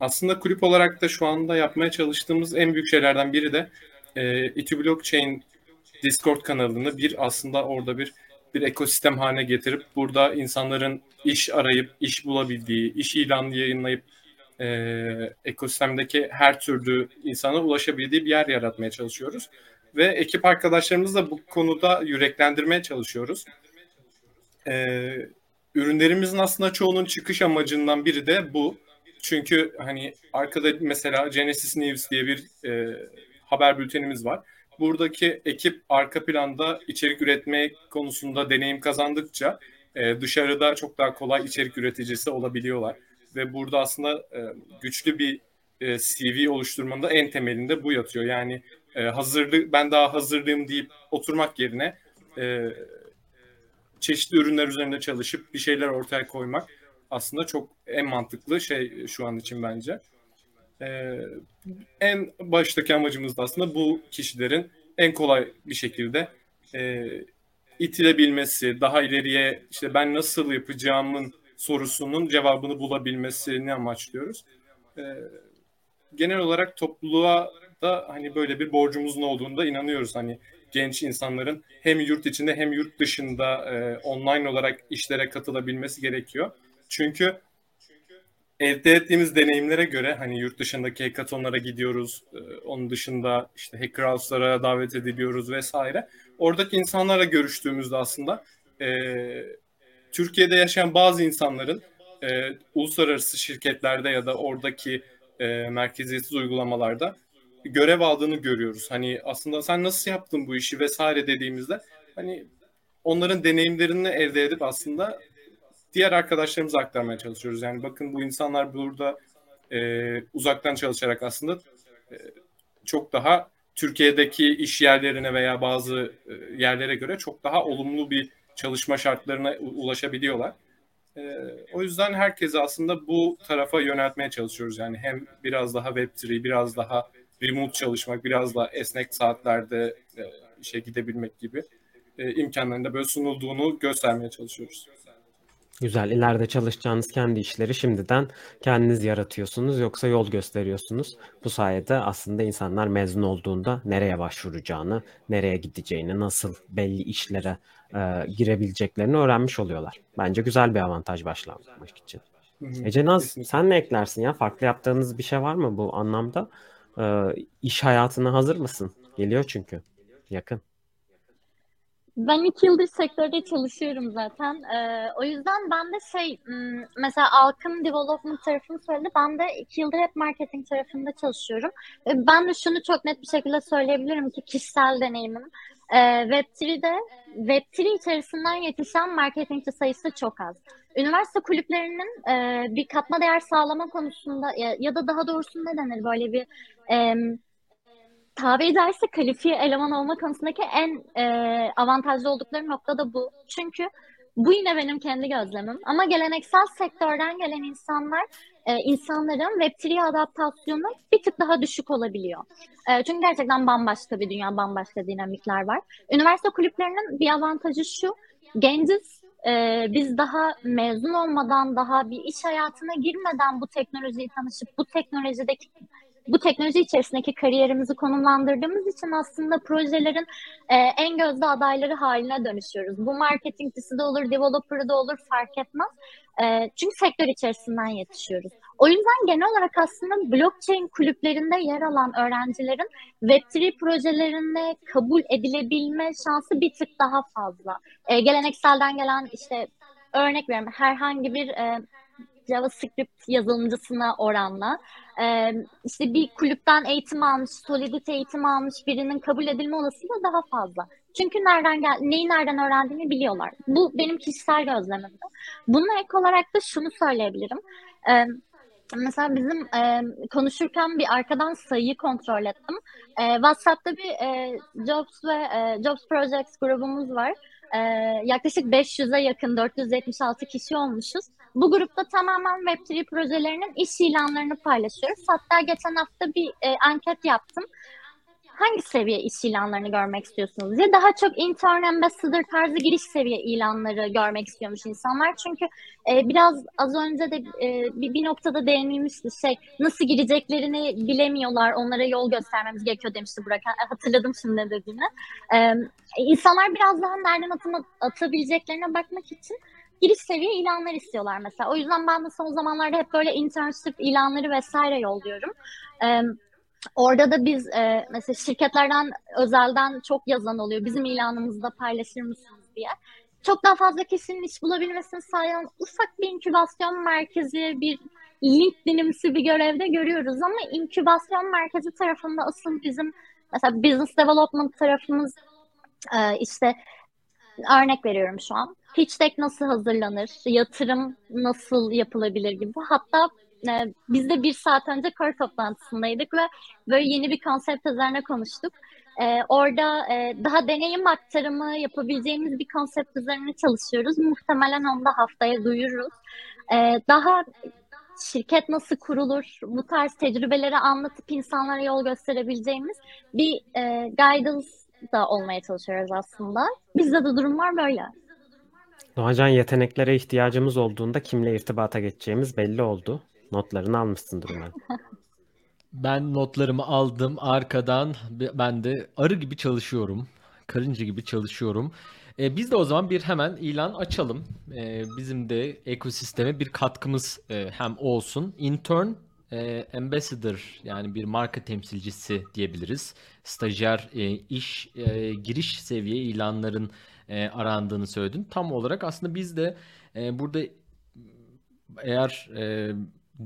Aslında kulüp olarak da şu anda yapmaya çalıştığımız en büyük şeylerden biri de e, İTÜ Blockchain Discord kanalını bir aslında orada bir bir ekosistem haline getirip burada insanların iş arayıp iş bulabildiği, iş ilanı yayınlayıp e, ekosistemdeki her türlü insana ulaşabildiği bir yer yaratmaya çalışıyoruz. Ve ekip arkadaşlarımızla bu konuda yüreklendirmeye çalışıyoruz. E, ürünlerimizin aslında çoğunun çıkış amacından biri de bu. Çünkü hani arkada mesela Genesis News diye bir e, haber bültenimiz var. Buradaki ekip arka planda içerik üretme konusunda deneyim kazandıkça e, dışarıda çok daha kolay içerik üreticisi olabiliyorlar. Ve burada aslında e, güçlü bir e, CV oluşturmanın da en temelinde bu yatıyor. Yani e, hazırlı ben daha hazırlıyım deyip oturmak yerine e, çeşitli ürünler üzerinde çalışıp bir şeyler ortaya koymak aslında çok en mantıklı şey şu an için bence. Ee, en baştaki amacımız da aslında bu kişilerin en kolay bir şekilde e, itilebilmesi, daha ileriye işte ben nasıl yapacağımın sorusunun cevabını bulabilmesini amaçlıyoruz. Ee, genel olarak topluluğa da hani böyle bir borcumuzun olduğunda inanıyoruz. Hani genç insanların hem yurt içinde hem yurt dışında e, online olarak işlere katılabilmesi gerekiyor. Çünkü elde ettiğimiz deneyimlere göre hani yurt dışındaki hackathonlara gidiyoruz. E, onun dışında işte hacker house'lara davet ediliyoruz vesaire. Oradaki insanlarla görüştüğümüzde aslında e, Türkiye'de yaşayan bazı insanların e, uluslararası şirketlerde ya da oradaki e, merkeziyetsiz uygulamalarda görev aldığını görüyoruz. Hani aslında sen nasıl yaptın bu işi vesaire dediğimizde hani onların deneyimlerini elde edip aslında diğer arkadaşlarımıza aktarmaya çalışıyoruz. Yani bakın bu insanlar burada e, uzaktan çalışarak aslında e, çok daha Türkiye'deki iş yerlerine veya bazı e, yerlere göre çok daha olumlu bir çalışma şartlarına ulaşabiliyorlar. E, o yüzden herkese aslında bu tarafa yöneltmeye çalışıyoruz. Yani hem biraz daha Web3, biraz daha remote çalışmak, biraz daha esnek saatlerde e, işe gidebilmek gibi e, imkanların da böyle sunulduğunu göstermeye çalışıyoruz. Güzel. İleride çalışacağınız kendi işleri şimdiden kendiniz yaratıyorsunuz yoksa yol gösteriyorsunuz. Bu sayede aslında insanlar mezun olduğunda nereye başvuracağını, nereye gideceğini, nasıl belli işlere e, girebileceklerini öğrenmiş oluyorlar. Bence güzel bir avantaj başlamak için. Ece Naz sen ne eklersin ya? Farklı yaptığınız bir şey var mı bu anlamda? E, iş hayatına hazır mısın? Geliyor çünkü. Yakın. Ben iki yıldır sektörde çalışıyorum zaten. Ee, o yüzden ben de şey, mesela Alkım Development tarafını söyledi. Ben de iki yıldır hep marketing tarafında çalışıyorum. Ben de şunu çok net bir şekilde söyleyebilirim ki kişisel deneyimim. Ee, Web3'de, Web3 içerisinden yetişen marketingçi sayısı çok az. Üniversite kulüplerinin e, bir katma değer sağlama konusunda ya, ya da daha doğrusu ne denir böyle bir... E, tabiri caizse kalifiye eleman olma konusundaki en e, avantajlı oldukları nokta da bu. Çünkü bu yine benim kendi gözlemim. Ama geleneksel sektörden gelen insanlar, e, insanların Web3 adaptasyonu bir tık daha düşük olabiliyor. E, çünkü gerçekten bambaşka bir dünya, bambaşka dinamikler var. Üniversite kulüplerinin bir avantajı şu, genciz, e, biz daha mezun olmadan, daha bir iş hayatına girmeden bu teknolojiyi tanışıp bu teknolojideki bu teknoloji içerisindeki kariyerimizi konumlandırdığımız için aslında projelerin e, en gözde adayları haline dönüşüyoruz. Bu marketingcisi de olur, developer'ı da olur fark etmez. E, çünkü sektör içerisinden yetişiyoruz. O yüzden genel olarak aslında blockchain kulüplerinde yer alan öğrencilerin Web3 projelerine kabul edilebilme şansı bir tık daha fazla. E, gelenekselden gelen işte örnek veriyorum herhangi bir e, JavaScript yazılımcısına oranla e, işte bir kulüpten eğitim almış, Solidity eğitim almış birinin kabul edilme olasılığı daha fazla. Çünkü nereden gel neyi nereden öğrendiğini biliyorlar. Bu benim kişisel gözlemimdi. Bununla ek olarak da şunu söyleyebilirim. E, mesela bizim e, konuşurken bir arkadan sayıyı kontrol ettim. E, WhatsApp'ta bir e, Jobs ve e, Jobs Projects grubumuz var. E, yaklaşık 500'e yakın 476 kişi olmuşuz. Bu grupta tamamen Web3 projelerinin iş ilanlarını paylaşıyoruz. Hatta geçen hafta bir e, anket yaptım. hangi seviye iş ilanlarını görmek istiyorsunuz diye daha çok intern ambassador tarzı giriş seviye ilanları görmek istiyormuş insanlar. Çünkü e, biraz az önce de e, bir, bir noktada değinilmişti şey nasıl gireceklerini bilemiyorlar onlara yol göstermemiz gerekiyor demişti Burak. Hatırladım şimdi ne dediğini. E, insanlar biraz daha nereden atım atabileceklerine bakmak için giriş seviye ilanlar istiyorlar mesela. O yüzden ben de son zamanlarda hep böyle internship ilanları vesaire yolluyorum. Ee, orada da biz e, mesela şirketlerden özelden çok yazan oluyor. Bizim ilanımızda paylaşır mısınız diye. Çok daha fazla kişinin iş bulabilmesini sağlayan ufak bir inkübasyon merkezi, bir LinkedIn'imsi bir görevde görüyoruz ama inkübasyon merkezi tarafında asıl bizim mesela business development tarafımız e, işte örnek veriyorum şu an. Pitch nasıl hazırlanır, yatırım nasıl yapılabilir gibi. Hatta e, biz de bir saat önce kör toplantısındaydık ve böyle yeni bir konsept üzerine konuştuk. E, orada e, daha deneyim aktarımı yapabileceğimiz bir konsept üzerine çalışıyoruz. Muhtemelen onu da haftaya duyururuz. E, daha şirket nasıl kurulur, bu tarz tecrübeleri anlatıp insanlara yol gösterebileceğimiz bir e, guidance da olmaya çalışıyoruz aslında. Bizde de durumlar böyle. Doğacan yeteneklere ihtiyacımız olduğunda kimle irtibata geçeceğimiz belli oldu. Notlarını almışsındır umarım. (laughs) Ben notlarımı aldım arkadan ben de arı gibi çalışıyorum. Karınca gibi çalışıyorum. E, biz de o zaman bir hemen ilan açalım. E, bizim de ekosisteme bir katkımız e, hem olsun. Intern e, ambassador yani bir marka temsilcisi diyebiliriz. Stajyer e, iş e, giriş seviye ilanların e, arandığını söyledin. Tam olarak aslında biz de e, burada eğer e,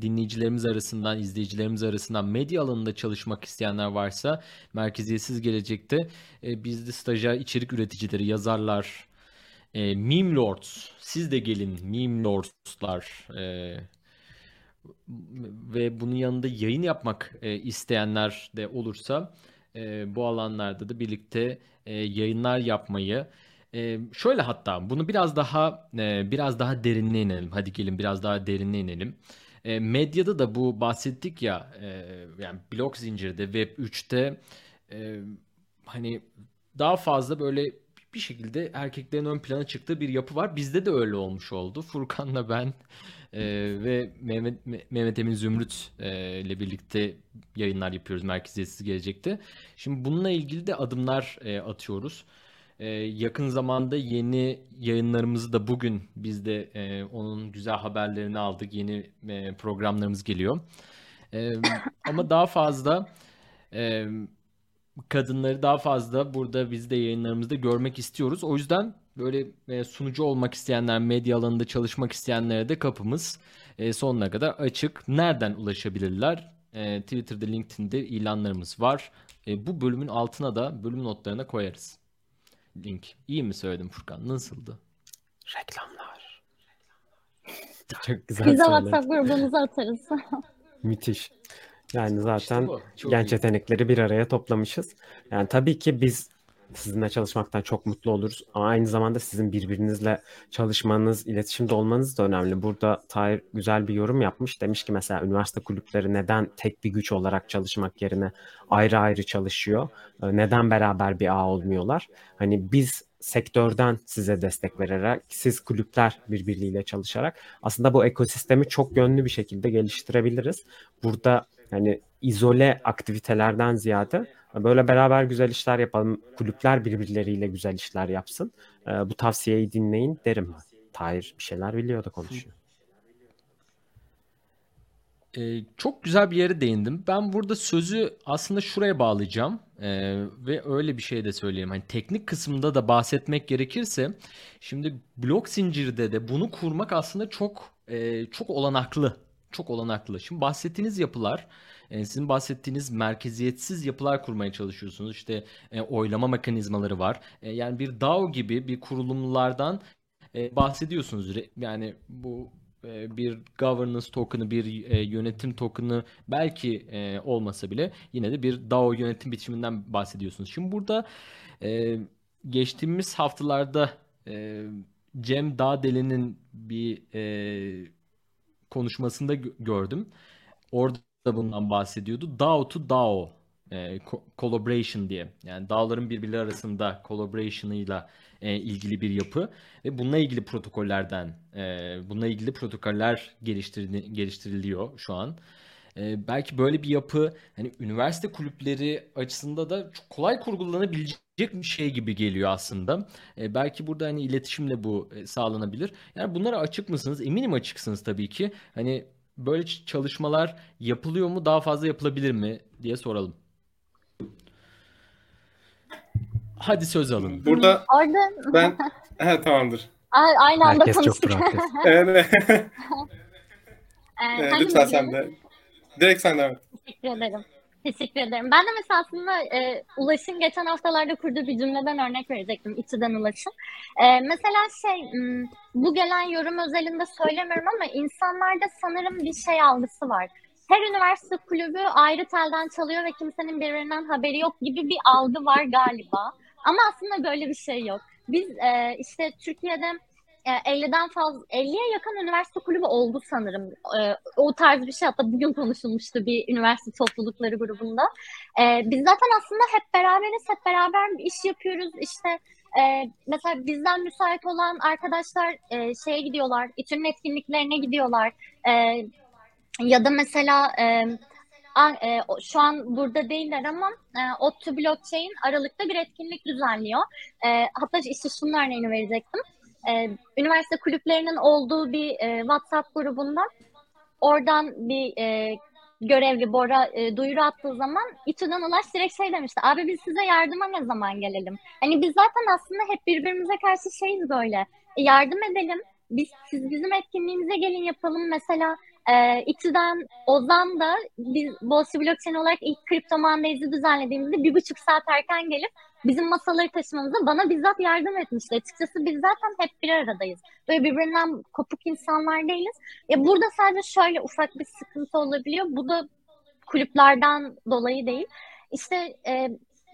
dinleyicilerimiz arasından, izleyicilerimiz arasından medya alanında çalışmak isteyenler varsa merkeziyetsiz gelecekte e, biz de stajyer içerik üreticileri, yazarlar, e, meme lords, siz de gelin meme lordslar e, ve bunun yanında yayın yapmak e, isteyenler de olursa e, bu alanlarda da birlikte e, yayınlar yapmayı e, şöyle hatta bunu biraz daha e, biraz daha derinine inelim. Hadi gelin biraz daha derinine inelim. E, medyada da bu bahsettik ya e, yani blok zincirde Web 3'te e, hani daha fazla böyle bir şekilde erkeklerin ön plana çıktığı bir yapı var. Bizde de öyle olmuş oldu. (laughs) Furkan'la ben e, ve Mehmet, Mehmet Emin Zümrüt e, ile birlikte yayınlar yapıyoruz Merkeziyetsiz Gelecek'te. Şimdi bununla ilgili de adımlar e, atıyoruz. E, yakın zamanda yeni yayınlarımızı da bugün biz de e, onun güzel haberlerini aldık. Yeni e, programlarımız geliyor. E, (coughs) ama daha fazla e, kadınları daha fazla burada biz de yayınlarımızda görmek istiyoruz. O yüzden böyle e, sunucu olmak isteyenler, medya alanında çalışmak isteyenlere de kapımız e, sonuna kadar açık. Nereden ulaşabilirler? E, Twitter'da, LinkedIn'de ilanlarımız var. E, bu bölümün altına da bölüm notlarına koyarız. Link. İyi mi söyledim Furkan? Nasıldı? Reklamlar. (laughs) Çok güzel Bize söyledin. WhatsApp grubunuza atarız. (laughs) Müthiş. Yani zaten İşte bu. Genç iyi. yetenekleri bir araya toplamışız. Yani tabii ki biz sizinle çalışmaktan çok mutlu oluruz. Ama aynı zamanda sizin birbirinizle çalışmanız, iletişimde olmanız da önemli. Burada Tahir güzel bir yorum yapmış. Demiş ki mesela üniversite kulüpleri neden tek bir güç olarak çalışmak yerine ayrı ayrı çalışıyor? Ee, Neden beraber bir ağ olmuyorlar? Hani biz sektörden size destek vererek, siz kulüpler birbiriyle çalışarak aslında bu ekosistemi çok yönlü bir şekilde geliştirebiliriz. Burada hani izole aktivitelerden ziyade böyle beraber güzel işler yapalım. Kulüpler birbirleriyle güzel işler yapsın. Ee, bu tavsiyeyi dinleyin derim. Tahir bir şeyler biliyor da konuşuyor. Ee, çok güzel bir yere değindim. Ben burada sözü aslında şuraya bağlayacağım Ee, ve öyle bir şey de söyleyeyim. Hani teknik kısmında da bahsetmek gerekirse, şimdi blok zincirde de bunu kurmak aslında çok e, çok olanaklı, çok olanaklı. Şimdi bahsettiğiniz yapılar, e, sizin bahsettiğiniz merkeziyetsiz yapılar kurmaya çalışıyorsunuz. İşte e, oylama mekanizmaları var. E, yani bir DAO gibi bir kurulumlardan bahsediyorsunuz. Yani bu bir governance token'ı, bir yönetim token'ı belki olmasa bile yine de bir DAO yönetim biçiminden bahsediyorsunuz. Şimdi burada geçtiğimiz haftalarda Cem Dağdeli'nin bir konuşmasında gö- gördüm. Orada da bundan bahsediyordu. DAO to DAO E, co- collaboration diye. Yani dağların birbirleri arasında collaboration'ıyla e, ilgili bir yapı ve bununla ilgili protokollerden e, bununla ilgili protokoller geliştiriliyor şu an. E, belki böyle bir yapı hani üniversite kulüpleri açısında da çok kolay kurgulanabilecek bir şey gibi geliyor aslında. E, belki burada hani iletişimle bu e, sağlanabilir. Yani bunlara açık mısınız? Eminim açıksınız tabii ki. Hani böyle çalışmalar yapılıyor mu? Daha fazla yapılabilir mi diye soralım. Hadi söz alın. Burada Orada (laughs) ben ha, tamamdır. A- aynı anda Herkes çok konuştuk. proaktif. (laughs) Evet. (laughs) Ee, lütfen sen de. Direkt sen devam et. Teşekkür ederim. Teşekkür ederim. Ben de mesela aslında e, Ulaş'ın geçen haftalarda kurduğu bir cümleden örnek verecektim. İTÜ'den Ulaş'ın. E, mesela şey, bu gelen yorum özelinde söylemiyorum ama insanlarda sanırım bir şey algısı var. Her üniversite kulübü ayrı telden çalıyor ve kimsenin birbirinden haberi yok gibi bir algı var galiba. Ama aslında böyle bir şey yok. Biz e, işte Türkiye'de 50'den fazla 50'ye yakın üniversite kulübü oldu sanırım. E, o tarz bir şey hatta bugün konuşulmuştu bir üniversite toplulukları grubunda. E, biz zaten aslında hep beraberiz, hep beraber bir iş yapıyoruz. İşte e, mesela bizden müsait olan arkadaşlar e, şeye gidiyorlar, İTÜ'nün etkinliklerine gidiyorlar. E, ya da mesela e, a- e, şu an burada değiller ama e, ODTÜ Blockchain Aralık'ta bir etkinlik düzenliyor. E, hatta işte şunun örneğini verecektim. E, üniversite kulüplerinin olduğu bir e, WhatsApp grubunda oradan bir e, görevli Bora e, duyuru attığı zaman İTÜ'den Ulaş direkt şey demişti. Abi biz size yardıma ne zaman gelelim? Hani biz zaten aslında hep birbirimize karşı şeyiz böyle. E, yardım edelim. Biz, siz bizim etkinliğimize gelin yapalım. Mesela e, İTÜ'den Ozan da biz Boğaziçi Blockchain olarak ilk Kripto Mondays'i düzenlediğimizde bir buçuk saat erken gelip bizim masaları taşımamıza bana bizzat yardım etmişti. Açıkçası biz zaten hep bir aradayız. Böyle birbirinden kopuk insanlar değiliz. Ya burada sadece şöyle ufak bir sıkıntı olabiliyor. Bu da kulüplerden dolayı değil. İşte e,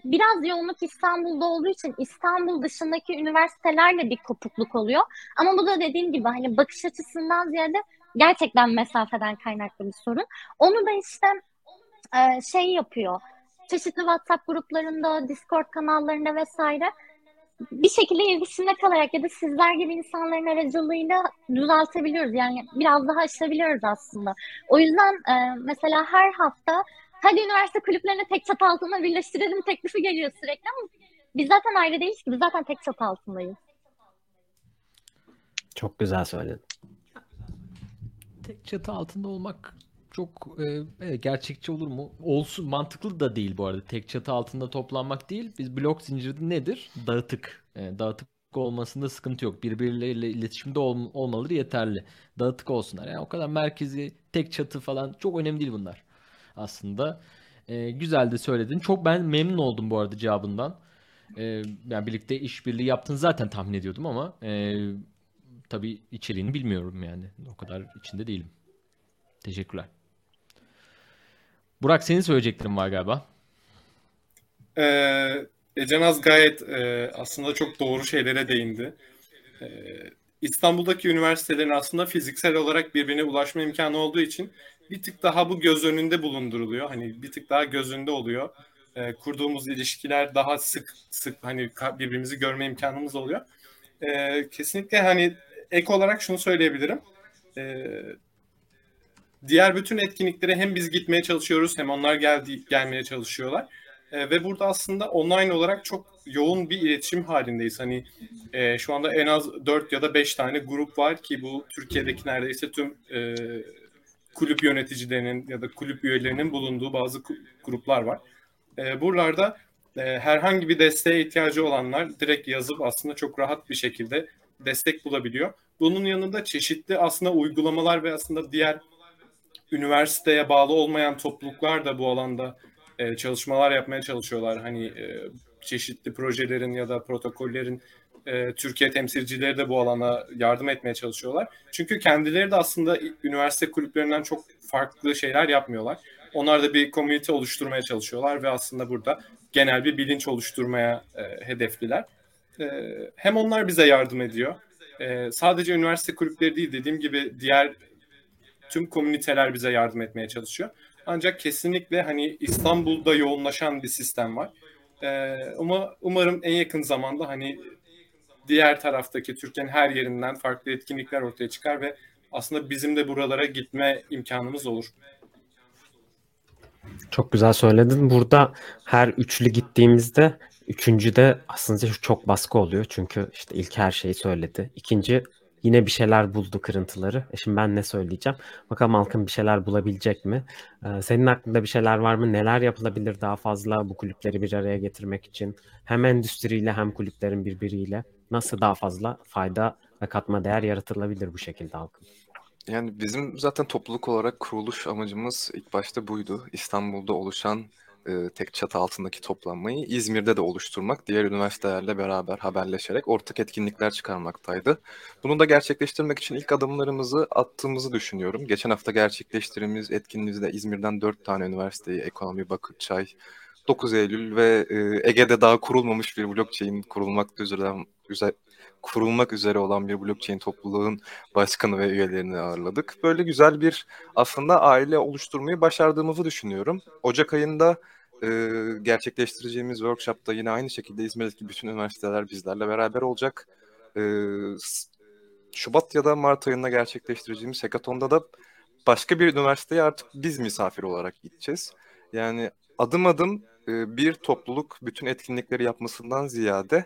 biraz yoğunluk İstanbul'da olduğu için İstanbul dışındaki üniversitelerle bir kopukluk oluyor. Ama bu da dediğim gibi hani bakış açısından ziyade gerçekten mesafeden kaynaklı bir sorun. Onu da işte e, şey yapıyor. Çeşitli WhatsApp gruplarında, Discord kanallarında vesaire bir şekilde iletişimde kalarak ya da sizler gibi insanların aracılığıyla düzeltebiliyoruz. Yani biraz daha aşabiliyoruz aslında. O yüzden e, mesela her hafta hadi üniversite kulüplerini tek çatı altında birleştirelim teklifi geliyor sürekli ama biz zaten ayrı değiliz ki. Biz zaten tek çatı altındayız. Çok güzel söyledin. Tek çatı altında olmak çok e, evet, gerçekçi olur mu? Olsun mantıklı da değil bu arada. Tek çatı altında toplanmak değil. Biz blok zinciri nedir? Dağıtık. E, dağıtık olmasında sıkıntı yok. Birbirleriyle iletişimde ol, olmaları yeterli. Dağıtık olsunlar. Yani o kadar merkezi, tek çatı falan çok önemli değil bunlar. Aslında e, güzel de söyledin. Çok ben memnun oldum bu arada cevabından. E, yani birlikte işbirliği yaptığını zaten tahmin ediyordum ama e, tabii içeriğini bilmiyorum yani. O kadar içinde değilim. Teşekkürler. Burak senin söyleyeceklerin var galiba. Ee, Ecenaz gayet e, aslında çok doğru şeylere değindi. Ee, İstanbul'daki üniversitelerin aslında fiziksel olarak birbirine ulaşma imkanı olduğu için bir tık daha bu göz önünde bulunduruluyor. Hani bir tık daha göz önünde oluyor. Ee, kurduğumuz ilişkiler daha sık sık hani birbirimizi görme imkanımız oluyor. Ee, kesinlikle hani ek olarak şunu söyleyebilirim. Ee, diğer bütün etkinliklere hem biz gitmeye çalışıyoruz hem onlar geldi gelmeye çalışıyorlar. E, ve burada aslında online olarak çok yoğun bir iletişim halindeyiz. Hani e, şu anda en az 4 ya da 5 tane grup var ki bu Türkiye'deki neredeyse tüm e, kulüp yöneticilerinin ya da kulüp üyelerinin bulunduğu bazı gruplar var. E, buralarda e, herhangi bir desteğe ihtiyacı olanlar direkt yazıp aslında çok rahat bir şekilde destek bulabiliyor. Bunun yanında çeşitli aslında uygulamalar ve aslında diğer üniversiteye bağlı olmayan topluluklar da bu alanda e, çalışmalar yapmaya çalışıyorlar. Hani e, çeşitli projelerin ya da protokollerin e, Türkiye temsilcileri de bu alana yardım etmeye çalışıyorlar. Çünkü kendileri de aslında üniversite kulüplerinden çok farklı şeyler yapmıyorlar. Onlar da bir komünite oluşturmaya çalışıyorlar ve aslında burada genel bir bilinç oluşturmaya e, hedefliler. E, hem onlar bize yardım ediyor. E, sadece üniversite kulüpleri değil dediğim gibi diğer tüm komüniteler bize yardım etmeye çalışıyor. Ancak kesinlikle hani İstanbul'da yoğunlaşan bir sistem var. Ee, ama umarım en yakın zamanda hani diğer taraftaki Türkiye'nin her yerinden farklı etkinlikler ortaya çıkar ve aslında bizim de buralara gitme imkanımız olur. Çok güzel söyledin. Burada her üçlü gittiğimizde üçüncüde aslında çok baskı oluyor. Çünkü işte ilk her şeyi söyledi. İkinci yine bir şeyler buldu kırıntıları. E şimdi ben ne söyleyeceğim? Bakalım Halkın bir şeyler bulabilecek mi? Ee, senin aklında bir şeyler var mı? Neler yapılabilir daha fazla bu kulüpleri bir araya getirmek için? Hem endüstriyle hem kulüplerin birbiriyle nasıl daha fazla fayda ve katma değer yaratılabilir bu şekilde Halkın? Yani bizim zaten topluluk olarak kuruluş amacımız ilk başta buydu. İstanbul'da oluşan e, tek çatı altındaki toplanmayı İzmir'de de oluşturmak, diğer üniversitelerle beraber haberleşerek ortak etkinlikler çıkarmaktaydı. Bunu da gerçekleştirmek için ilk adımlarımızı attığımızı düşünüyorum. Geçen hafta gerçekleştirdiğimiz etkinliğimizde İzmir'den 4 tane üniversiteyi, Ekonomi, Bakırçay, 9 Eylül ve e, Ege'de daha kurulmamış bir blockchain kurulmak üzere, üzere kurulmak üzere olan bir blockchain topluluğun başkanı ve üyelerini ağırladık. Böyle güzel bir aslında aile oluşturmayı başardığımızı düşünüyorum. Ocak ayında e, gerçekleştireceğimiz workshopta yine aynı şekilde İzmir'deki bütün üniversiteler bizlerle beraber olacak. E, Şubat ya da Mart ayında gerçekleştireceğimiz hackathon'da da başka bir üniversiteye artık biz misafir olarak gideceğiz. Yani adım adım e, bir topluluk bütün etkinlikleri yapmasından ziyade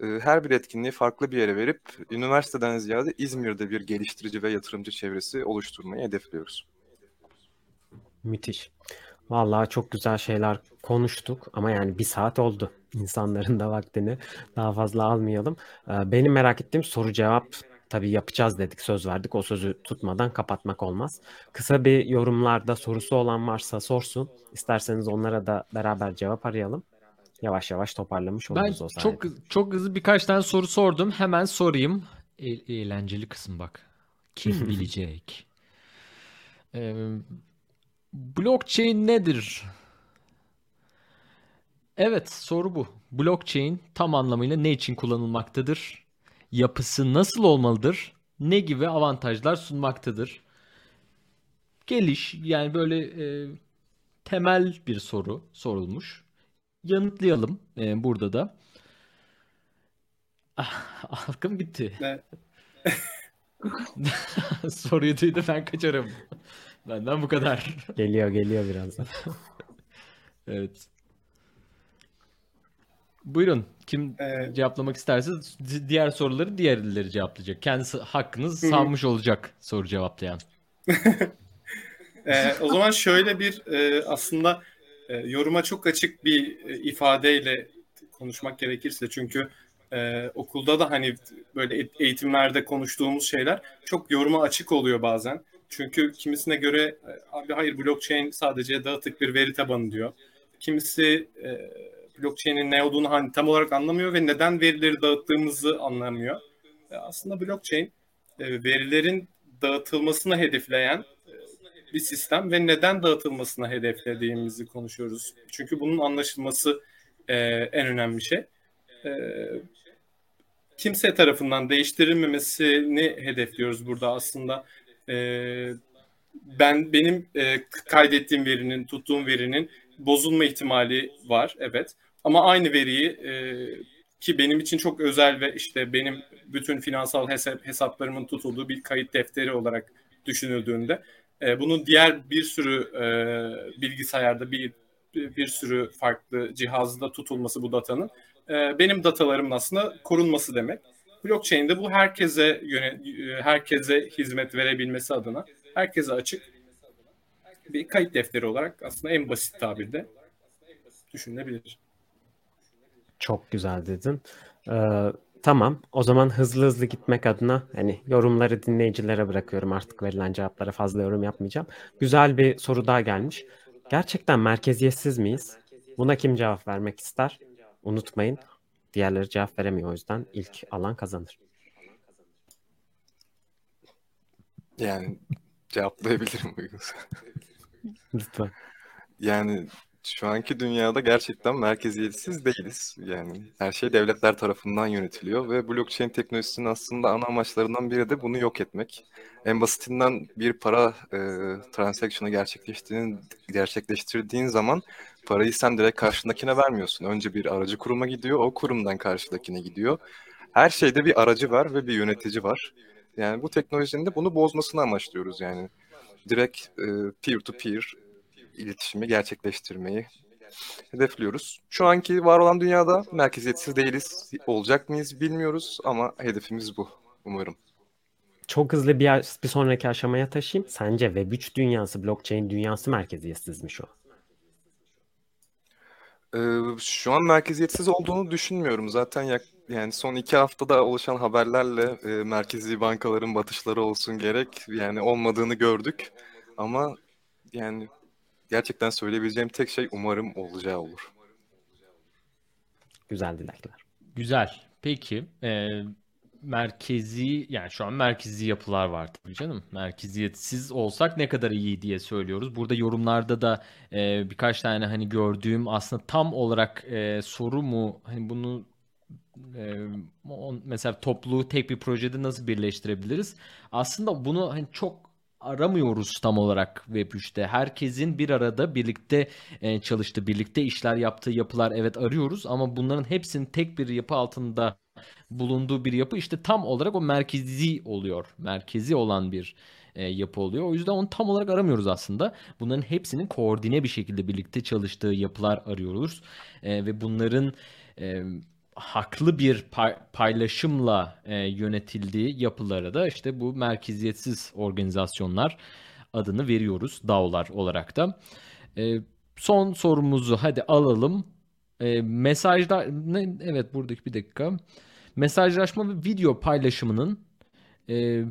e, her bir etkinliği farklı bir yere verip üniversiteden ziyade İzmir'de bir geliştirici ve yatırımcı çevresi oluşturmayı hedefliyoruz. Müthiş. Vallahi çok güzel şeyler konuştuk ama yani bir saat oldu. (laughs) İnsanların da vaktini daha fazla almayalım. Ee, benim merak ettiğim soru cevap tabii yapacağız dedik, söz verdik. O sözü tutmadan kapatmak olmaz. Kısa bir yorumlarda sorusu olan varsa sorsun. İsterseniz onlara da beraber cevap arayalım. Yavaş yavaş toparlamış Ben oluruz o sayede. çok çok hızlı birkaç tane soru sordum. Hemen sorayım. E- eğlenceli kısım bak. Kim (laughs) bilecek? Ee, blockchain nedir? Evet, soru bu. Blockchain tam anlamıyla ne için kullanılmaktadır? Yapısı nasıl olmalıdır? Ne gibi avantajlar sunmaktadır? Geliş yani böyle e, temel bir soru sorulmuş. Yanıtlayalım e, burada da. Ah, (laughs) Aklım gitti. (laughs) Soruyu duydu ben kaçarım. Benden bu kadar. Geliyor geliyor birazdan. (laughs) Evet. Buyurun. Kim Ee, cevaplamak isterse di- diğer soruları diğerleri cevaplayacak. Kendisi hakkınız savmış olacak soru cevaplayan. Ee, o zaman şöyle bir e, aslında e, yoruma çok açık bir e, ifadeyle konuşmak gerekirse çünkü e, okulda da hani böyle eğitimlerde konuştuğumuz şeyler çok yoruma açık oluyor bazen. Çünkü kimisine göre e, abi hayır blockchain sadece dağıtık bir veri tabanı diyor. Kimisi e, blockchain'in ne olduğunu hani tam olarak anlamıyor ve neden verileri dağıttığımızı anlamıyor. E, aslında blockchain e, verilerin dağıtılmasını hedefleyen bir sistem ve neden dağıtılmasına hedeflediğimizi konuşuyoruz. Çünkü bunun anlaşılması e, en önemli şey. E, kimse tarafından değiştirilmemesini hedefliyoruz burada aslında. E, ben benim e, kaydettiğim verinin, tuttuğum verinin bozulma ihtimali var, evet. Ama aynı veriyi e, ki benim için çok özel ve işte benim bütün finansal hesap, hesaplarımın tutulduğu bir kayıt defteri olarak düşünüldüğünde e, bunun diğer bir sürü e, bilgisayarda bir bir sürü farklı cihazda tutulması bu datanın e, benim datalarımın aslında korunması demek. Blockchain'de bu herkese yöne, herkese hizmet verebilmesi adına herkese açık bir kayıt defteri olarak aslında en basit tabirde düşünülebilir. Çok güzel dedin. Ee, tamam. O zaman hızlı hızlı gitmek adına hani yorumları dinleyicilere bırakıyorum. Artık verilen cevaplara fazla yorum yapmayacağım. Güzel bir soru daha gelmiş. Gerçekten merkeziyetsiz miyiz? Buna kim cevap vermek ister? Unutmayın. Diğerleri cevap veremiyor o yüzden ilk alan kazanır. Yani cevaplayabilirim uygunsa. Lütfen. Yani şu anki dünyada gerçekten merkeziyetsiz değiliz. Yani her şey devletler tarafından yönetiliyor ve blockchain teknolojisinin aslında ana amaçlarından biri de bunu yok etmek. En basitinden bir para e, transaction'ı gerçekleştirdiğin, zaman parayı sen direkt karşındakine vermiyorsun. Önce bir aracı kuruma gidiyor, o kurumdan karşıdakine gidiyor. Her şeyde bir aracı var ve bir yönetici var. Yani bu teknolojinin de bunu bozmasını amaçlıyoruz yani. Direkt e, peer to peer iletişimi gerçekleştirmeyi hedefliyoruz. Şu anki var olan dünyada merkeziyetsiz değiliz. Olacak mıyız bilmiyoruz ama hedefimiz bu umarım. Çok hızlı bir, bir sonraki aşamaya taşıyayım. Sence Web3 dünyası, blockchain dünyası merkeziyetsiz mi şu an? Ee, şu an merkeziyetsiz olduğunu düşünmüyorum. Zaten yak, yani son iki haftada oluşan haberlerle e, merkezi bankaların batışları olsun gerek yani olmadığını gördük. Ama yani gerçekten söyleyebileceğim tek şey umarım olacağı olur. Güzel dilekler. Güzel. Peki e, merkezi yani şu an merkezi yapılar var tabii canım. Merkeziyetsiz olsak ne kadar iyi diye söylüyoruz. Burada yorumlarda da e, birkaç tane hani gördüğüm aslında tam olarak e, soru mu hani bunu e, mesela topluluğu tek bir projede nasıl birleştirebiliriz? Aslında bunu hani çok aramıyoruz tam olarak Web3'te. Herkesin bir arada birlikte e, çalıştığı, birlikte işler yaptığı yapılar evet arıyoruz ama bunların hepsinin tek bir yapı altında bulunduğu bir yapı işte tam olarak o merkezi oluyor. Merkezi olan bir e, yapı oluyor. O yüzden onu tam olarak aramıyoruz aslında. Bunların hepsinin koordine bir şekilde birlikte çalıştığı yapılar arıyoruz. E, ve bunların haklı bir pay- paylaşımla e, yönetildiği yapılara da işte bu merkeziyetsiz organizasyonlar adını veriyoruz DAO'lar olarak da. E, son sorumuzu hadi alalım. E, mesajda ne, evet buradaki bir dakika. Mesajlaşma ve video paylaşımının e,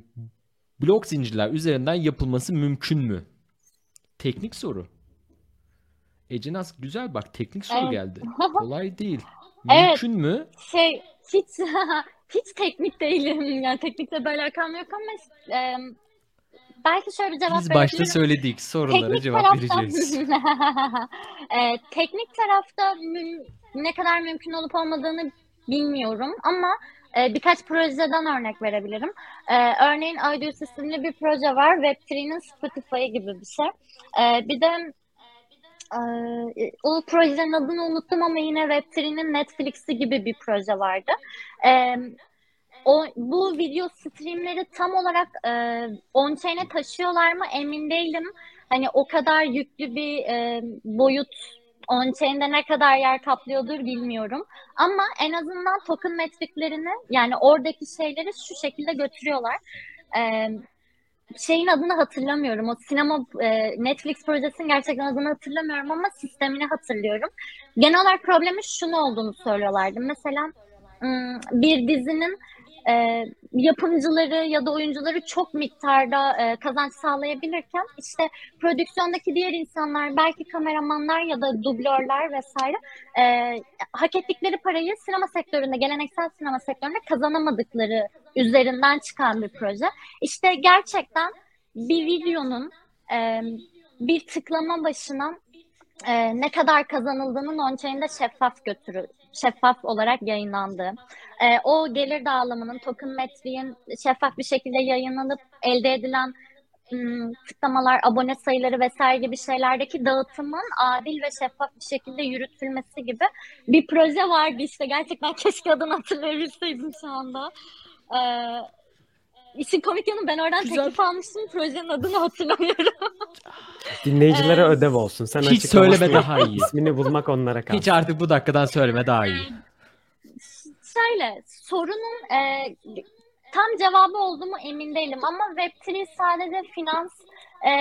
blok zincirler üzerinden yapılması mümkün mü? Teknik soru. Ece Naz güzel bak teknik soru Evet. geldi. (laughs) Kolay değil. Evet. Mümkün mü? Şey hiç (laughs) hiç teknik değilim. Yani teknikle böyle alakam yok ama e, belki şöyle bir cevap Biz başta söyledik sorulara Teknik cevap tarafta vereceğiz. (laughs) e, teknik tarafta ne kadar mümkün olup olmadığını bilmiyorum ama e, birkaç projeden örnek verebilirim. E, örneğin Audius isimli bir proje var. Web3'nin Spotify gibi bir şey. E, bir de e, o projenin adını unuttum ama yine Web3'nin Netflix'i gibi bir proje vardı. E, o, bu video streamleri tam olarak e, on-chain'e taşıyorlar mı emin değilim. Hani o kadar yüklü bir e, boyut on-chain'de ne kadar yer kaplıyordur bilmiyorum. Ama en azından token metriklerini yani oradaki şeyleri şu şekilde götürüyorlar. E, şeyin adını hatırlamıyorum. O sinema e, Netflix projesinin gerçekten adını hatırlamıyorum ama sistemini hatırlıyorum. Genel olarak problemin şunu olduğunu söylüyorlardı. Mesela ım, bir dizinin e, yapımcıları ya da oyuncuları çok miktarda e, kazanç sağlayabilirken işte prodüksiyondaki diğer insanlar belki kameramanlar ya da dublörler vesaire e, hak ettikleri parayı sinema sektöründe geleneksel sinema sektöründe kazanamadıkları üzerinden çıkan bir proje. İşte gerçekten bir videonun e, bir tıklama başına e, ne kadar kazanıldığının on-chain'de şeffaf götürü, şeffaf olarak yayınlandığı, e, o gelir dağılımının, token metriğin şeffaf bir şekilde yayınlanıp elde edilen ım, tıklamalar, abone sayıları vesaire gibi şeylerdeki dağıtımın adil ve şeffaf bir şekilde yürütülmesi gibi bir proje vardı işte. Gerçekten (laughs) keşke adını hatırlayabilseydim şu anda. Ee, işin komik yanı ben oradan Güzel. teklif almıştım. Projenin adını hatırlamıyorum. (laughs) Dinleyicilere Ee, ödev olsun. Sen Hiç açıklamasını söyleme yap. daha iyi. İsmini bulmak onlara kalsın. Hiç artık bu dakikadan söyleme daha iyi. Şöyle, sorunun e, tam cevabı oldu mu emin değilim ama Web3 sadece finans e,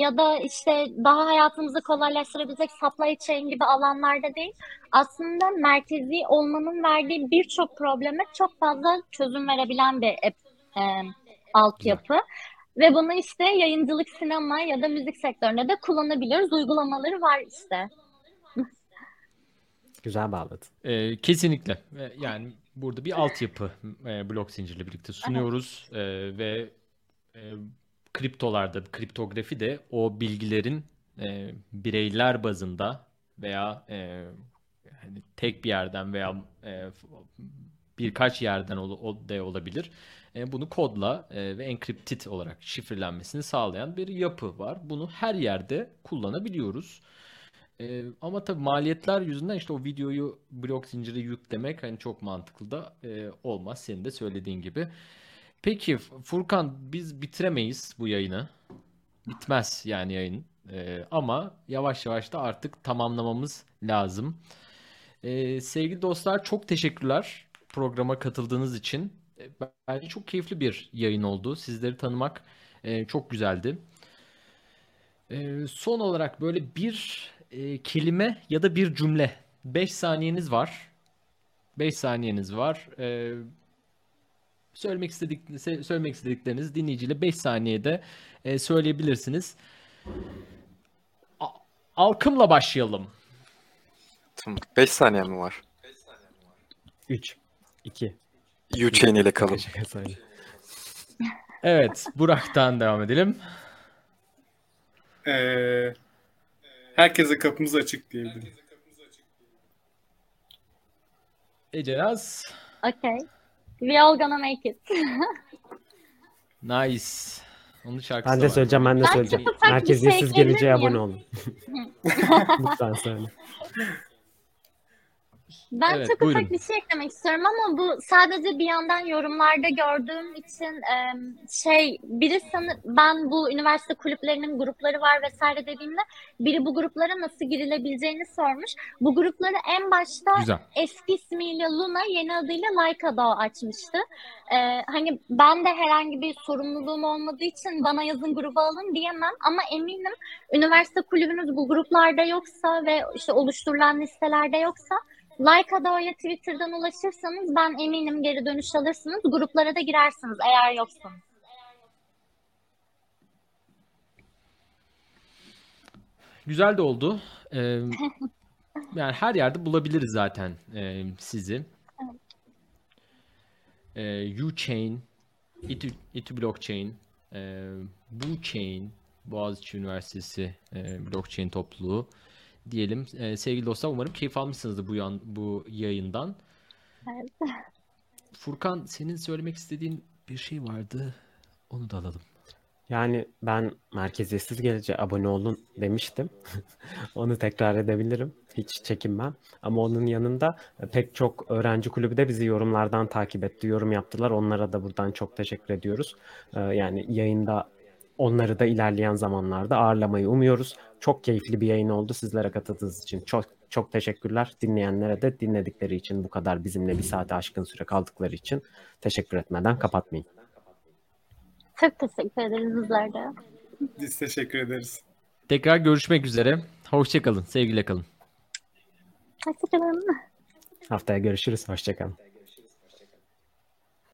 ya da işte daha hayatımızı kolaylaştırabilecek supply chain gibi alanlarda değil. Aslında merkezi olmanın verdiği birçok probleme çok fazla çözüm verebilen bir e, e, altyapı. Ve bunu işte yayıncılık, sinema ya da müzik sektöründe de kullanabiliyoruz. Uygulamaları var işte. Güzel bağladın. Ee, kesinlikle. Yani burada bir altyapı e, blok zincirle birlikte sunuyoruz Ee, ve e, kriptolarda kriptografi de o bilgilerin e, bireyler bazında veya e, hani tek bir yerden veya e, birkaç yerden ol, o da olabilir. E, bunu kodla e, ve encrypted olarak şifrelenmesini sağlayan bir yapı var. Bunu her yerde kullanabiliyoruz. E, ama tabii maliyetler yüzünden işte o videoyu blok zincire yüklemek hani çok mantıklı da olmaz senin de söylediğin gibi. Peki Furkan biz bitiremeyiz bu yayını. Bitmez yani yayın. Ama yavaş yavaş da artık tamamlamamız lazım. E, sevgili dostlar çok teşekkürler programa katıldığınız için. Bence çok keyifli bir yayın oldu. Sizleri tanımak e, çok güzeldi. E, son olarak böyle bir e, kelime ya da bir cümle. 5 saniyeniz var. 5 saniyeniz var. E, söylemek istedik söylemek istedikleriniz dinleyiciyle 5 saniyede e, söyleyebilirsiniz. A- Alkımla başlayalım. Tamam. 5 saniye mi var? 3, 2, U-Chain ile kalın. Evet, Burak'tan devam edelim. Ee, herkese kapımız açık diyebilirim. Ece Naz. Okay. We all gonna make it. (laughs) Nice. Onun şarkısı Ben de var. söyleyeceğim, ben de söyleyeceğim. Merkeziyetsiz şey geleceğe abone olun. (laughs) Lütfen söyle. Ben Evet, çok buyurun. ufak bir şey eklemek istiyorum ama bu sadece bir yandan yorumlarda gördüğüm için şey biri sanı ben bu üniversite kulüplerinin grupları var vesaire dediğimde biri bu gruplara nasıl girilebileceğini sormuş. Bu grupları en başta Güzel. eski ismiyle Luna, yeni adıyla Laika Dağ açmıştı. Ee, hani ben de herhangi bir sorumluluğum olmadığı için bana yazın gruba alın diyemem ama eminim üniversite kulübünüz bu gruplarda yoksa ve işte oluşturulan listelerde yoksa Laika Dağ'a Twitter'dan ulaşırsanız ben eminim geri dönüş alırsınız. Gruplara da girersiniz eğer yoksanız. Güzel de oldu. Ee, (laughs) yani her yerde bulabiliriz zaten e, sizi. Ee, U-Chain, İTÜ, İTÜ Blockchain, e, BuChain, Boğaziçi Üniversitesi e, Blockchain topluluğu diyelim. E, sevgili dostlar umarım keyif almışsınızdır bu yan, bu yayından. Evet. Furkan senin söylemek istediğin bir şey vardı. Onu da alalım. Yani ben merkeziyetsiz geleceğe abone olun demiştim. (laughs) Onu tekrar edebilirim. Hiç çekinmem. Ama onun yanında pek çok öğrenci kulübü de bizi yorumlardan takip etti, yorum yaptılar. Onlara da buradan çok teşekkür ediyoruz. Ee, Yani yayında onları da ilerleyen zamanlarda ağırlamayı umuyoruz. Çok keyifli bir yayın oldu. Sizlere katıldığınız için çok çok teşekkürler. Dinleyenlere de dinledikleri için bu kadar bizimle bir saate aşkın süre kaldıkları için teşekkür etmeden kapatmayın. Çok teşekkür ederiz bizler de. Biz teşekkür ederiz. Tekrar görüşmek üzere. Hoşçakalın. Sevgiyle kalın. Hoşçakalın. Haftaya görüşürüz. Hoşçakalın.